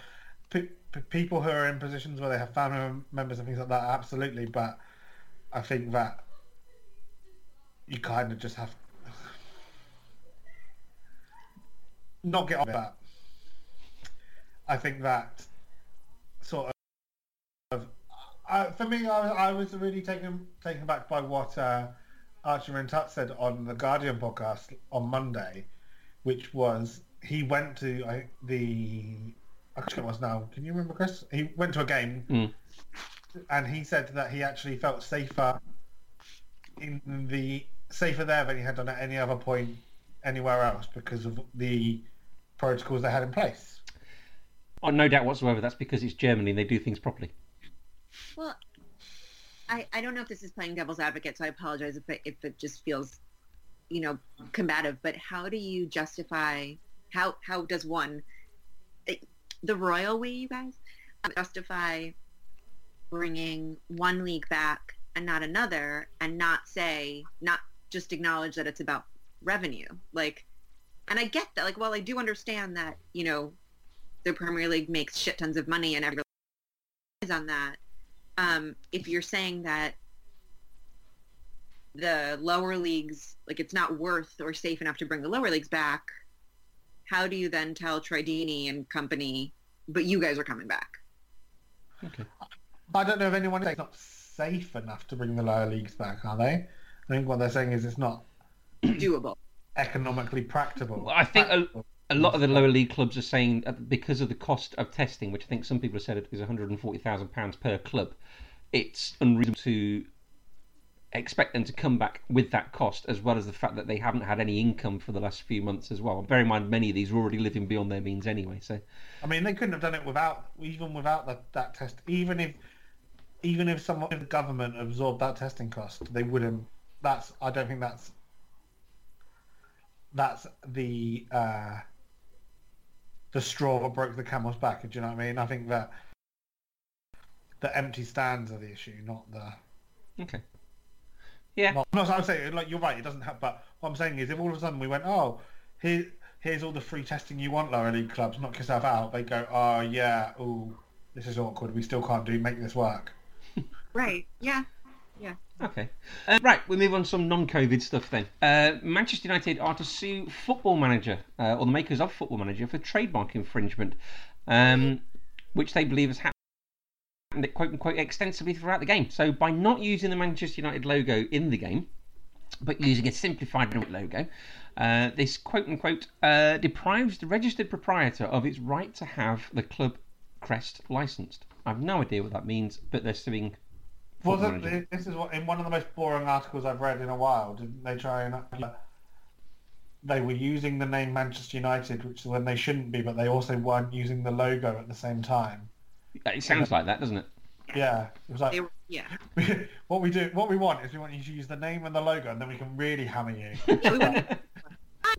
pe- pe- people who are in positions where they have family members and things like that, absolutely. But I think that you kind of just have not get on with that. I think that sort of uh, for me, I, was- I was really taken taken back by what uh, Archie Rhind-Tutt said on the Guardian podcast on Monday, which was he went to I, the I can't remember what it was now. Can you remember, Chris? He went to a game, Mm. and he said that he actually felt safer in the safer there than he had done at any other point anywhere else because of the protocols they had in place. Oh, no doubt whatsoever. That's because it's Germany and they do things properly. Well, I, I don't know if this is playing devil's advocate, so I apologize if it, if it just feels, you know, combative. But how do you justify? How how does one, it- the royal way, you guys, justify bringing one league back and not another, and not say not just acknowledge that it's about revenue, like. And I get that. Like, well, I do understand that, you know, the Premier League makes shit tons of money and everyone is on that um, if you're saying that the lower leagues, like it's not worth or safe enough to bring the lower leagues back, how do you then tell Troy Deeney and company, but you guys are coming back? Okay. I don't know if anyone is not safe enough to bring the lower leagues back, are they? I think what they're saying is it's not Doable. economically practicable. Well, I think a- Practical. A lot of the lower league clubs are saying that because of the cost of testing, which I think some people have said is £140,000 per club, it's unreasonable to expect them to come back with that cost, as well as the fact that they haven't had any income for the last few months as well. Bear in mind, many of these are already living beyond their means anyway. So, I mean, they couldn't have done it without, even without that, that test. Even if, even if someone, in the government absorbed that testing cost, they wouldn't. That's. I don't think that's. That's the uh, the straw that broke the camel's back. Do you know what I mean? I think that the empty stands are the issue, not the. okay. Yeah. Not, no, I'm saying like you're right. It doesn't help. But what I'm saying is, if all of a sudden we went, oh, here, here's all the free testing you want, lower league clubs, knock yourself out. They go, oh yeah, oh, this is awkward. We still can't do make this work. Right. Yeah. Okay. Uh, right, we move on to some non-COVID stuff then. Uh, Manchester United are to sue Football Manager, uh, or the makers of Football Manager, for trademark infringement, um, which they believe has happened, quote unquote, extensively throughout the game. So by not using the Manchester United logo in the game, but using a simplified logo, uh, this quote unquote uh, deprives the registered proprietor of its right to have the club crest licensed. I've no idea what that means, but they're suing. Football Wasn't Manager. this is what in one of the most boring articles I've read in a while? Didn't they try and they were using the name Manchester United, which is when they shouldn't be, but they also weren't using the logo at the same time. It sounds like that, doesn't it? Yeah, it was like They were, yeah. what we do. What we want is we want you to use the name and the logo, and then we can really hammer you. Yeah, we want a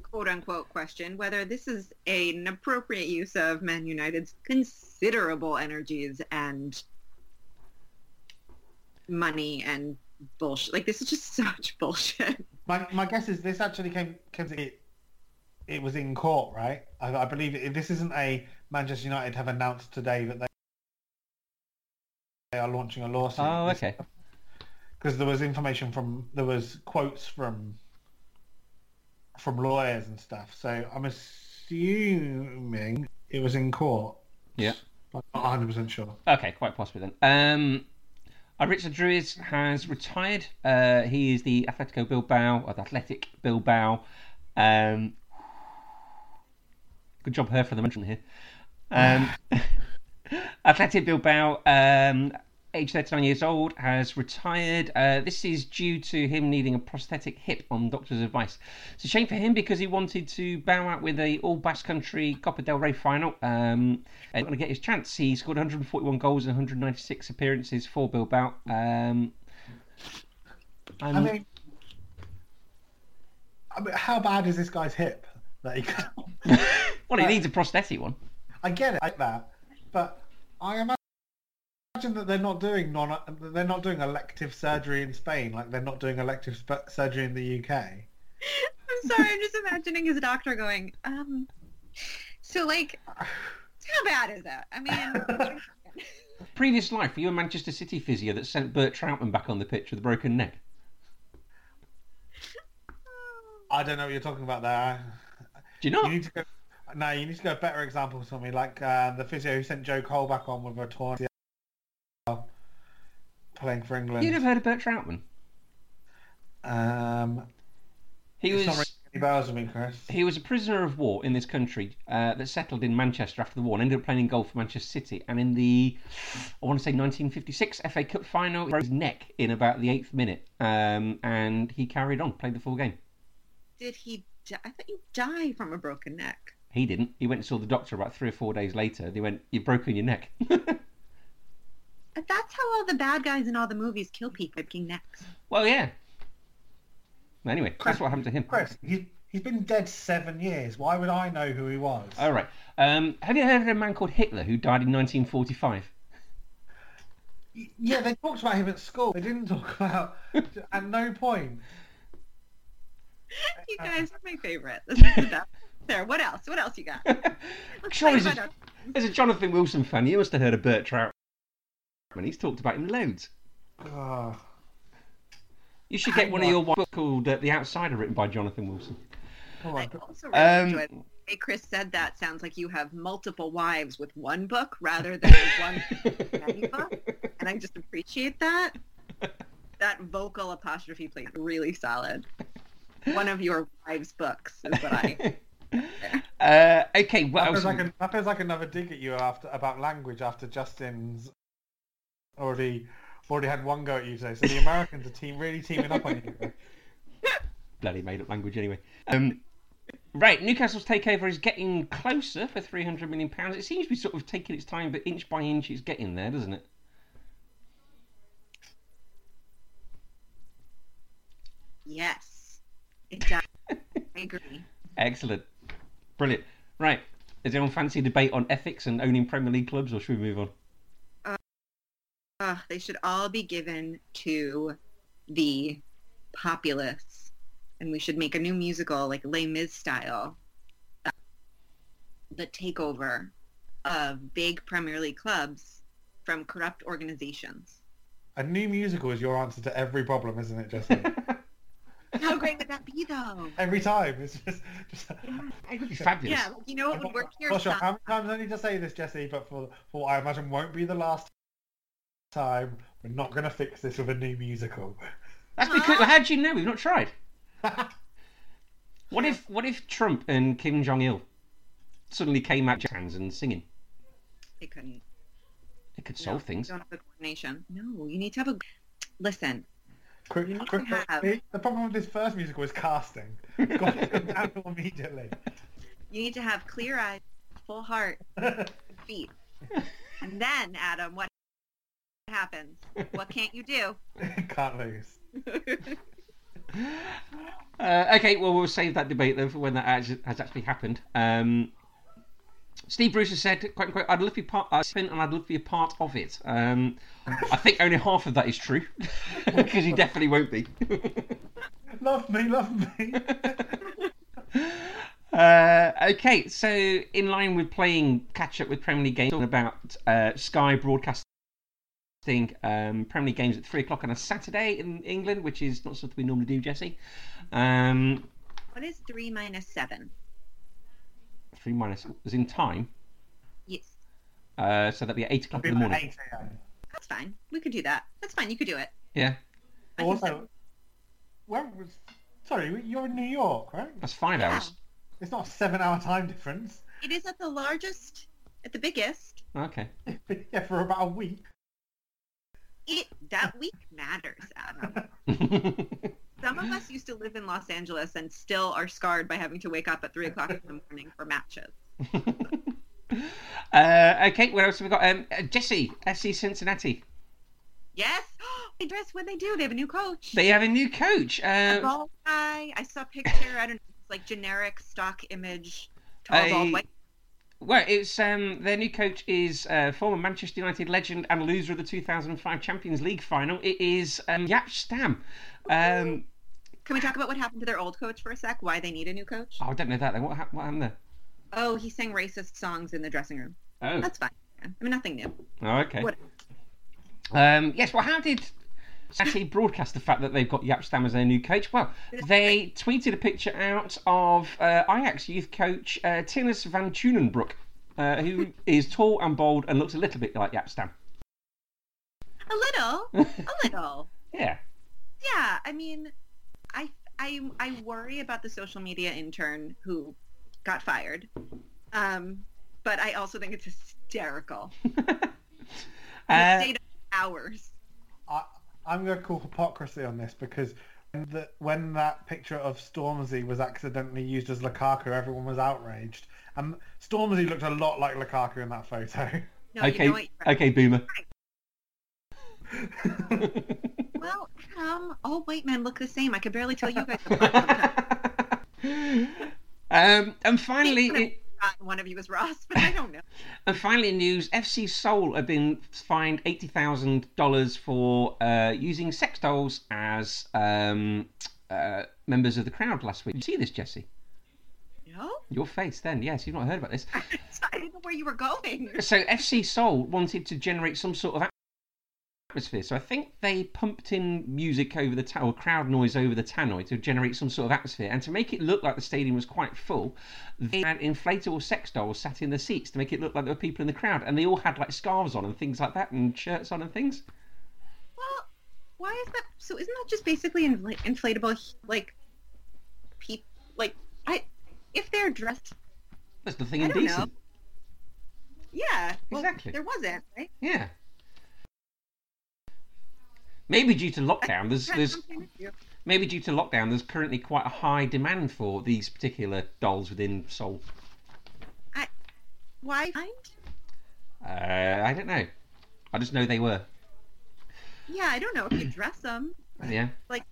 quote unquote question whether this is an appropriate use of Man United's considerable energies and money and bullshit. Like this is just such bullshit. My my guess is this actually came came to it. It was in court, right? I, I believe it, this isn't a Manchester United have announced today that they they are launching a lawsuit. Oh, okay. Because there was information from there was quotes from from lawyers and stuff. So I'm assuming it was in court. Yeah. I'm not 100 percent sure. Okay, quite possibly then. Um, uh, Aritz Aduriz has retired. Uh, he is the Atletico Bilbao, or the Athletic Bilbao. Um, good job, her for the mention here. Um, Athletic Bilbao, um, age 39 years old, has retired. Uh, this is due to him needing a prosthetic hip on doctor's advice. It's a shame for him because he wanted to bow out with a All Basque Country Copa del Rey final um, and to get his chance. He scored 141 goals and 196 appearances for Bilbao. Um, I mean, I mean, how bad is this guy's hip? Can't... well, he needs a prosthetic one. I get it like that, but I imagine that they're not doing non they're not doing elective surgery in Spain like they're not doing elective sp- surgery in the UK. I'm sorry, I'm just imagining his doctor going, um, so like, how bad is that? I mean, Previous life, were you a Manchester City physio that sent Bert Trautmann back on the pitch with a broken neck? I don't know what you're talking about there. Do you You need to go. No, you need to go better example for me, like uh, the physio who sent Joe Cole back on with a torn. ACL. playing for England. You never heard of Bert Trautmann? Um, He it's not was any bells with me, Chris. he was a prisoner of war in this country uh, that settled in Manchester after the war and ended up playing in goal for Manchester City. And in the, I want to say 1956 FA Cup final, he broke his neck in about the eighth minute. Um, and he carried on, played the full game. Did he? Di- I thought you die from a broken neck. He didn't. He went and saw the doctor about three or four days later. They went, "You've broken your neck." But That's how all the bad guys in all the movies kill people, breaking necks. well, yeah. Anyway, that's what happened to him. Chris, he's, he's been dead seven years. Why would I know who he was? All right. Um, have you heard of a man called Hitler who died in 1945? Yeah, they talked about him at school. They didn't talk about at no point. You guys are my favorite. This is the best. There. What else? What else you got? Let's as a, about as a Jonathan Wilson fan, you must have heard of Bert Trautmann. He's talked about him loads. Oh, You should get Hang one of your book called uh, The Outsider, written by Jonathan Wilson. come I on. also really Um, enjoyed the way Chris said that. Sounds like you have multiple wives with one book rather than one many book, and I just appreciate that. That vocal apostrophe place really solid. One of your wives' books is what I. uh, okay, what That else? feels, like an, that feels like another dig at you after about language after Justin's already already had one go at you today. So the Americans are team really teaming up on you. bloody made up language anyway. Um, right, Newcastle's takeover is getting closer for three hundred million pounds. It seems to be sort of taking its time, but inch by inch, it's getting there, doesn't it? Yes, it does. I agree. Excellent, brilliant. Right, is anyone fancy a debate on ethics and owning Premier League clubs, or should we move on? Uh, they should all be given to the populace, and we should make a new musical like Les Mis style. uh, The takeover of big Premier League clubs from corrupt organizations. A new musical is your answer to every problem, isn't it, Jesse? How great would that be, though? every time. It's just, just It would be fabulous. Yeah, you know what would work here? not sure how many times I need to say this, Jesse, but for, for what I imagine won't be the last time, we're not going to fix this with a new musical. That's because. How do you know? We've not tried. What if what if Trump and Kim Jong Il suddenly came out hands and singing? They couldn't. It could solve No, things. You don't have the coordination. No, you need to have a. Listen, Quick, You need quick, to have- the the problem with this first musical is casting. Got to immediately. you need to have clear eyes, full heart, feet. And then, Adam, what happens? What can't you do? Can't lose. Uh, okay, well we'll save that debate then for when that actu- has actually happened. Um, Steve Bruce has said, quote unquote, "I'd love to be part, uh, and I'd love to be a part of it." Um, I think only half of that is true because he definitely won't be. Love me, love me. Uh, okay, so in line with playing catch up with Premier League games, talking about uh, Sky broadcasting um, Premier League games at three o'clock on a Saturday in England, which is not something we normally do, Jesse. Um, What is three minus seven? three minus is in time, Yes, uh, so that'd be at eight o'clock in the morning. 8 a.m. that's fine. We could do that. That's fine. You could do it. Yeah, I think Also, where was? Sorry, you're in New York, right? that's five Yeah. hours. It's not a seven-hour time difference. It is at the largest, at the biggest. Okay. yeah, for about a week. It that week matters, Adam. Some of us used to live in Los Angeles and still are scarred by having to wake up at three o'clock in the morning for matches. uh, okay, what else have we got? Um, uh, Jesse, FC Cincinnati. Yes, they dress when they do. They have a new coach. They have a new coach. a Uh, bald guy. I saw a picture. I don't know. It's like generic stock image. Tall, I- bald, white. Well, it's um, their new coach is uh, former Manchester United legend and loser of the 2005 Champions League final. It is um, Jaap Stam. Um, Can we talk about what happened to their old coach for a sec? Why they need a new coach? oh, I don't know that. Then what, hap- what happened there? Oh, he sang racist songs in the dressing room. Oh, That's fine. I mean, nothing new. oh okay. What? Um, yes. Well, how did actually broadcast the fact that they've got Jaap Stam as their new coach? Well, they tweeted a picture out of uh, Ajax youth coach uh, Tinus van Tunenbroek, uh, who is tall and bold and looks a little bit like Jaap Stam. A little, a little. Yeah. Yeah, I mean, I I I worry about the social media intern who got fired, um, but I also think it's hysterical. Uh, hours. I, I'm going to call hypocrisy on this because when, the, when that picture of Stormzy was accidentally used as Lukaku, everyone was outraged. And Stormzy looked a lot like Lukaku in that photo. No, okay. you know what? You're right. Okay, Boomer. Well, um, all white men look the same. I could barely tell you guys apart um, and finally, Speaking of- it- God, one of you is Ross, but I don't know. and finally, news: FC Seoul have been fined eighty thousand dollars for uh, using sex dolls as um, uh, members of the crowd last week. Did you see this, Jesse? No, Your face, then? Yes, you've not heard about this. I didn't know where you were going. So FC Seoul wanted to generate some sort of atmosphere. So I think they pumped in music over the ta- or crowd noise over the tannoy to generate some sort of atmosphere. And to make it look like the stadium was quite full, they had inflatable sex dolls sat in the seats to make it look like there were people in the crowd. And they all had like scarves on and things like that and shirts on and things. Well, why is that? So isn't that just basically infl- inflatable, like, peop, like I, if they're dressed, I don't know. indecent. yeah, well, Exactly. There wasn't, right? Yeah. Maybe due to lockdown, there's there's something maybe due to lockdown, there's currently quite a high demand for these particular dolls within Seoul. Why? Uh, I don't know. I just know they were. Yeah, I don't know if you dress them. Yeah. Like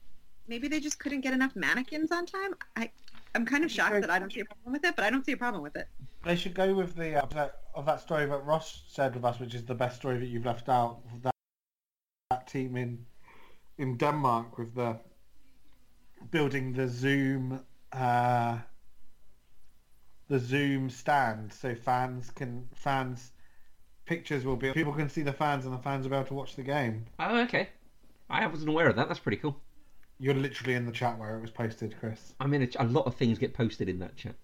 maybe they just couldn't get enough mannequins on time. I, I'm kind of shocked that I don't see a problem with it, but I don't see a problem with it. They should go with the uh, that, of that story that Ross shared with us, which is the best story that you've left out. That, that team in in Denmark with the building the Zoom uh, the Zoom stand, so fans can fans pictures will be people can see the fans and the fans will be able to watch the game. Oh, okay. I wasn't aware of that. That's pretty cool. You're literally in the chat where it was posted, Chris. I mean, a, a lot of things get posted in that chat,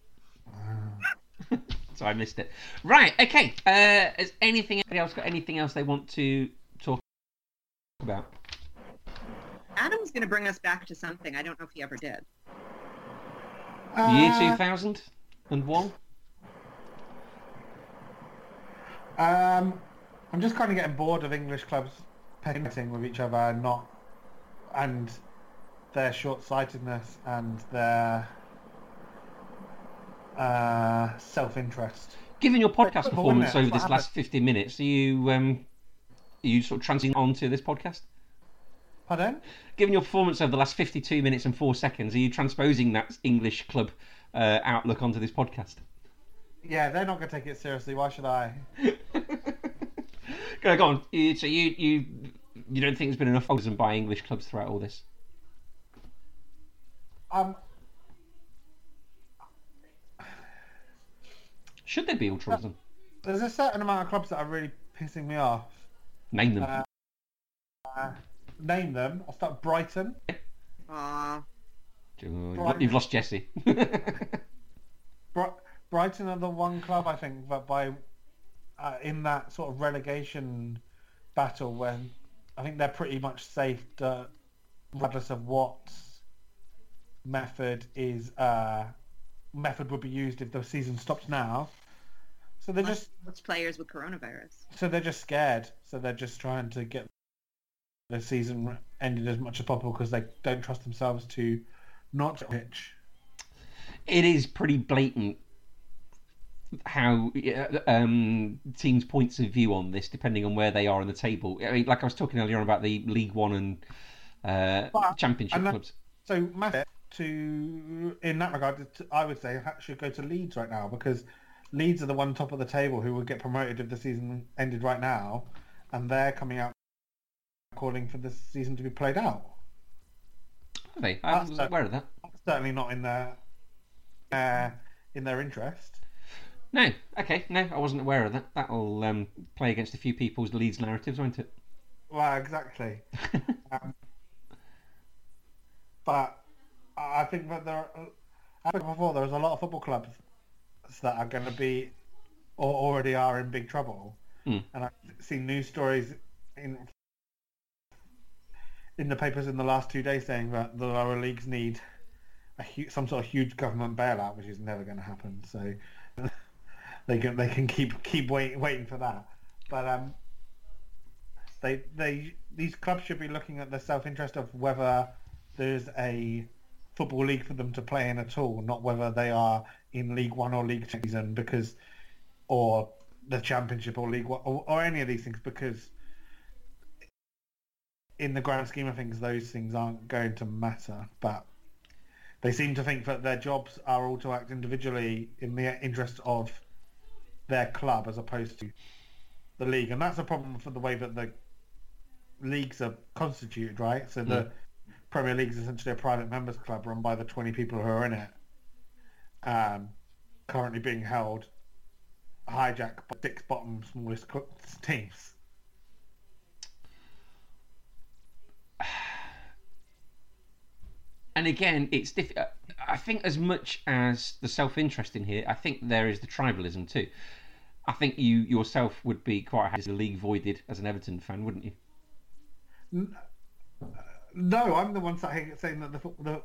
so I missed it. Right. Okay. Uh, has anything anybody else got anything else they want to talk about? Adam's going to bring us back to something. I don't know if he ever did. Year Uh, two thousand and one. Um, I'm just kind of getting bored of English clubs painting with each other and not, and their short-sightedness and their uh, self-interest. Given your podcast performance over this what last fifty minutes, are you um, are you sort of transiting onto this podcast? Pardon? Given your performance over the last fifty-two minutes and four seconds, are you transposing that English club uh, outlook onto this podcast? Yeah, they're not going to take it seriously. Why should I? go, go on. You, so you you you don't think there's been enough altruism by English clubs throughout all this? Um, Should there be altruism? there's a certain amount of clubs that are really pissing me off. Name them. Uh, uh, name them. I'll start Brighton. Aw. You've- You've lost Jesse. Bri- Brighton are the one club I think that by uh, in that sort of relegation battle when I think they're pretty much safe to, regardless of what method is uh, method would be used if the season stopped now. So they're just Which players with coronavirus? so they're just scared. So they're just trying to get the season ended as much as possible because they don't trust themselves to not pitch. it is pretty blatant how uh, um, teams' points of view on this, depending on where they are in the table. I mean, like I was talking earlier on about the League One and uh, But- Championship and clubs. So Matt, to in that regard, I would say should go to Leeds right now because Leeds are the one top of the table who would get promoted if the season ended right now, and they're coming out calling for the season to be played out. Are they? I wasn't aware of that. Certainly not in their uh, in their interest. No, okay, no, I wasn't aware of that. That'll um, play against a few people's Leeds narratives, won't it? Well, exactly. um, but I think that there, are, as said before, there's a lot of football clubs that are going to be or already are in big trouble. Hmm. And I've seen news stories in in the papers in the last two days saying that the lower leagues need a some sort of huge government bailout, which is never going to happen. So they can they can keep keep wait, waiting for that. But um, they they these clubs should be looking at the self interest of whether there's a football league for them to play in at all, not whether they are in League One or League Two season because or the Championship or League One or, or any of these things because in the grand scheme of things, those things aren't going to matter. But they seem to think that their jobs are all to act individually in the interest of their club as opposed to the league, and that's a problem for the way that the leagues are constituted, right? So the Premier League is essentially a private members club run by the 20 people who are in it, um, currently being held hijacked by six bottom smallest teams. And again, it's diff- I think as much as the self-interest in here, I think there is the tribalism too. I think you yourself would be quite happy as the league voided as an Everton fan, wouldn't you? No, I'm the one saying saying that the, the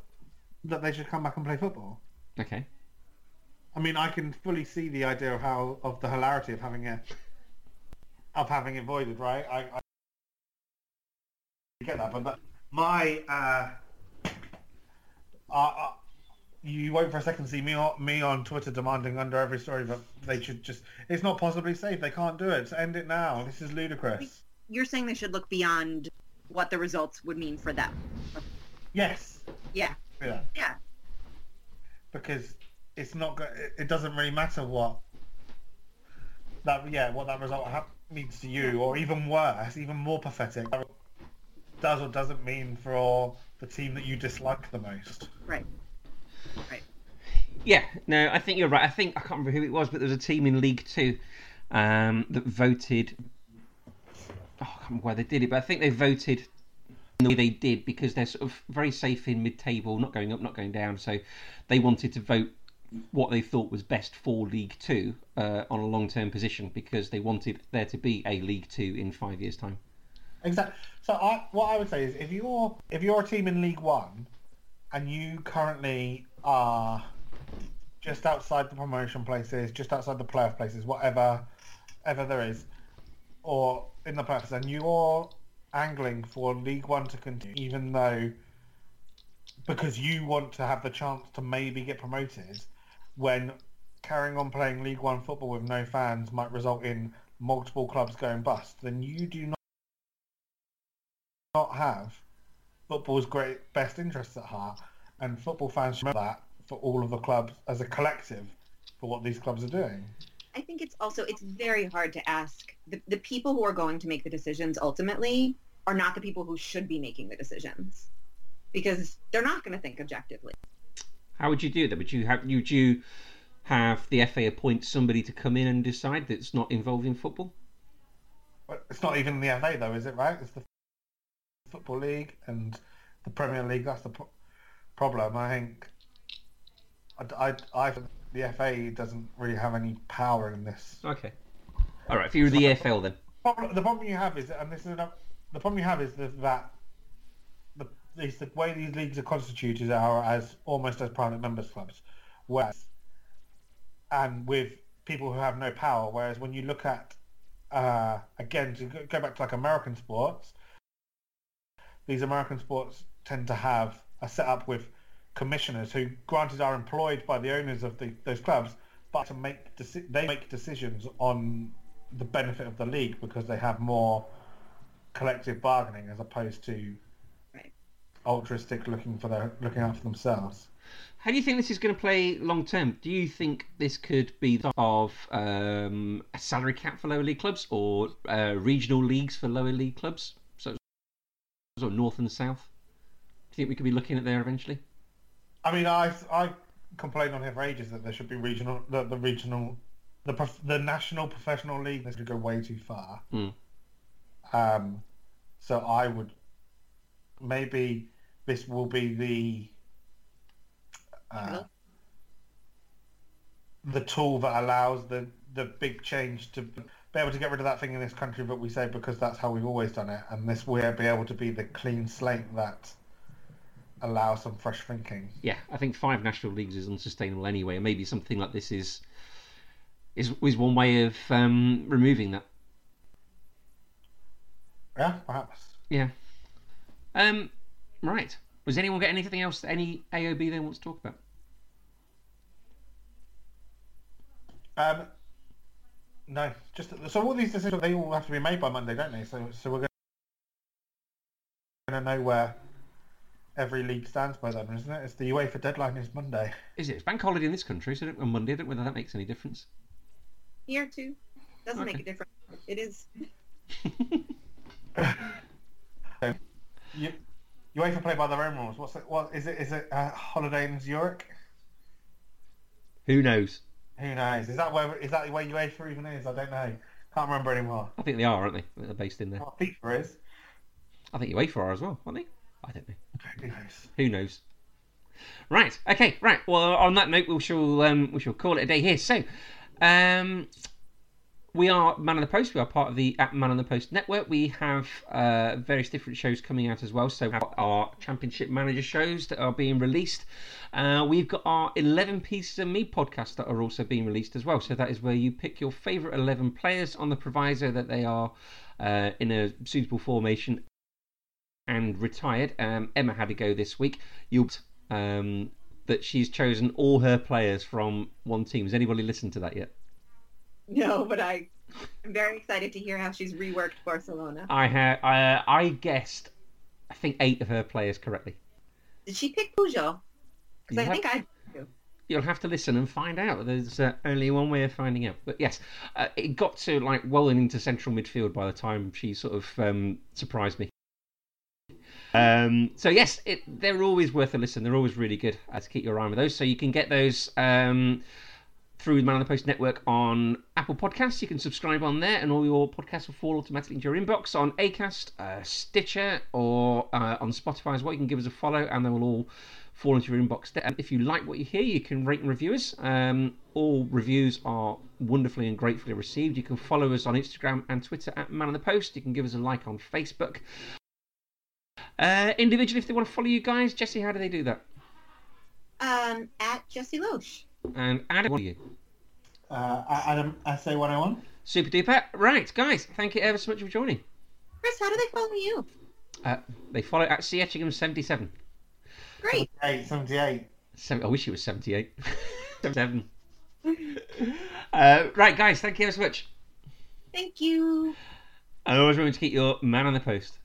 that they should come back and play football. Okay. I mean, I can fully see the idea of how of the hilarity of having a of having it voided, right? I, I get that, but that, my uh, uh, you won't for a second see me on, me on Twitter demanding under every story that they should just. It's not possibly safe. They can't do it. So end it now. This is ludicrous. You're saying they should look beyond what the results would mean for them. Yes. Yeah. Yeah. Yeah. because it's not it doesn't really matter what that yeah what that result ha- means to you or even worse even more pathetic does or doesn't mean for the team that you dislike the most Right. Right. Yeah, no, I think you're right. I think I can't remember who it was, but there was a team in League Two um, that voted. Oh, I can't remember why they did it, but I think they voted the way they did because they're sort of very safe in mid-table, not going up, not going down. So they wanted to vote what they thought was best for League Two uh, on a long-term position because they wanted there to be a League Two in five years' time. Exactly so I, what I would say is if you're if you're a team in League One and you currently are just outside the promotion places just outside the playoff places whatever ever there is or in the playoffs and you're angling for League One to continue, even though because you want to have the chance to maybe get promoted, when carrying on playing League One football with no fans might result in multiple clubs going bust, then you do not not have football's great best interests at heart, and football fans should remember that for all of the clubs as a collective for what these clubs are doing. I think it's also it's very hard to ask the, the people who are going to make the decisions ultimately are not the people who should be making the decisions because they're not going to think objectively. How would you do that? Would you have would you have the FA appoint somebody to come in and decide that's not involved in football? But it's not even the FA though, is it? Right? It's the football league and the Premier League. That's the pro- problem. I think. I, I, I the FA doesn't really have any power in this. Okay. All right. If you were the EFL then. Problem, the problem you have is, and this is the problem you have is that, that the, the way these leagues are constituted are as almost as private members clubs, whereas and with people who have no power. Whereas when you look at uh, again to go- go back to like American sports, these American sports tend to have a setup with commissioners who, granted, are employed by the owners of the, those clubs, but to make deci- they make decisions on the benefit of the league because they have more collective bargaining as opposed to Right. altruistic looking for their looking out for themselves. How do you think this is going to play long term? Do you think this could be the of um, a salary cap for lower league clubs or uh, regional leagues for lower league clubs? So, sort of north and south. Do you think we could be looking at there eventually? I mean, I I complained on here for ages that there should be regional the, the regional the prof, the national professional league this could go way too far. Mm. Um, so I would maybe this will be the uh, the tool that allows the the big change to be able to get rid of that thing in this country, but we say because that's how we've always done it, and this will be able to be the clean slate that allows some fresh thinking. Yeah, I think five national leagues is unsustainable anyway, and maybe something like this is is is one way of um, removing that. Yeah, perhaps. Yeah. Um. Right. Was anyone got anything else? Any AOB they want to talk about? Um, no, just so all these decisions they all have to be made by Monday, don't they? So so we're going to know where every league stands by then, isn't it? It's the UEFA deadline is Monday. Is it? It's bank holiday in this country, so on Monday. I don't know whether that makes any difference. Here too. Doesn't Okay. make a difference. It is. So, you, UEFA play by their own rules. What's it? What is it? Is it uh, holiday in Zurich? Who knows? Who knows? Is that where is that where UEFA even is? I don't know. Can't remember anymore. I think they are, aren't they? They're based in there. What FIFA is? I think UEFA are as well, aren't they? I don't know. Who knows? Who knows? Right. Okay. Right. Well, on that note, we shall um, we shall call it a day here. So, um, we are Man on the Post. We are part of the at Man on the Post network. We have uh, various different shows coming out as well. So, we our Championship Manager shows that are being released. Uh, we've got our 11 Pieces of Me podcast that are also being released as well. So, that is where you pick your favourite 11 players on the proviso that they are uh, in a suitable formation and retired. Um, Emma had to go this week. You'll um, that she's chosen all her players from one team. Has anybody listened to that yet? No, but I, I'm very excited to hear how she's reworked Barcelona. I had I, I guessed, I think eight of her players correctly. Did she pick Pujol? Because I Yeah. think I. You'll have to listen and find out. There's uh, only one way of finding out. But yes, uh, it got to like well into central midfield by the time she sort of um, surprised me. Um, so yes, it, they're always worth a listen. They're always really good uh, to keep your eye on with those. So you can get those um, through the Man on the Post network on Apple Podcasts. You can subscribe on there, and all your podcasts will fall automatically into your inbox on Acast, uh, Stitcher, or uh, on Spotify as well. You can give us a follow, and they will all fall into your inbox. there. And if you like what you hear, you can rate and review us. Um, all reviews are wonderfully and gratefully received. You can follow us on Instagram and Twitter at Man on the Post. You can give us a like on Facebook. Uh, individually, if they want to follow you guys, Jesse, how do they do that? Um, at Jesse Loesch. And Adam, what are you? Uh, Adam SA101. Super duper. Right, guys, thank you ever so much for joining. Chris, how do they follow you? Uh, they follow at C. Etchingham77. Great. 78, 78. Seven, I wish it was 78. 77. uh, right, guys, thank you ever so much. Thank you. And always remember to keep your man on the post.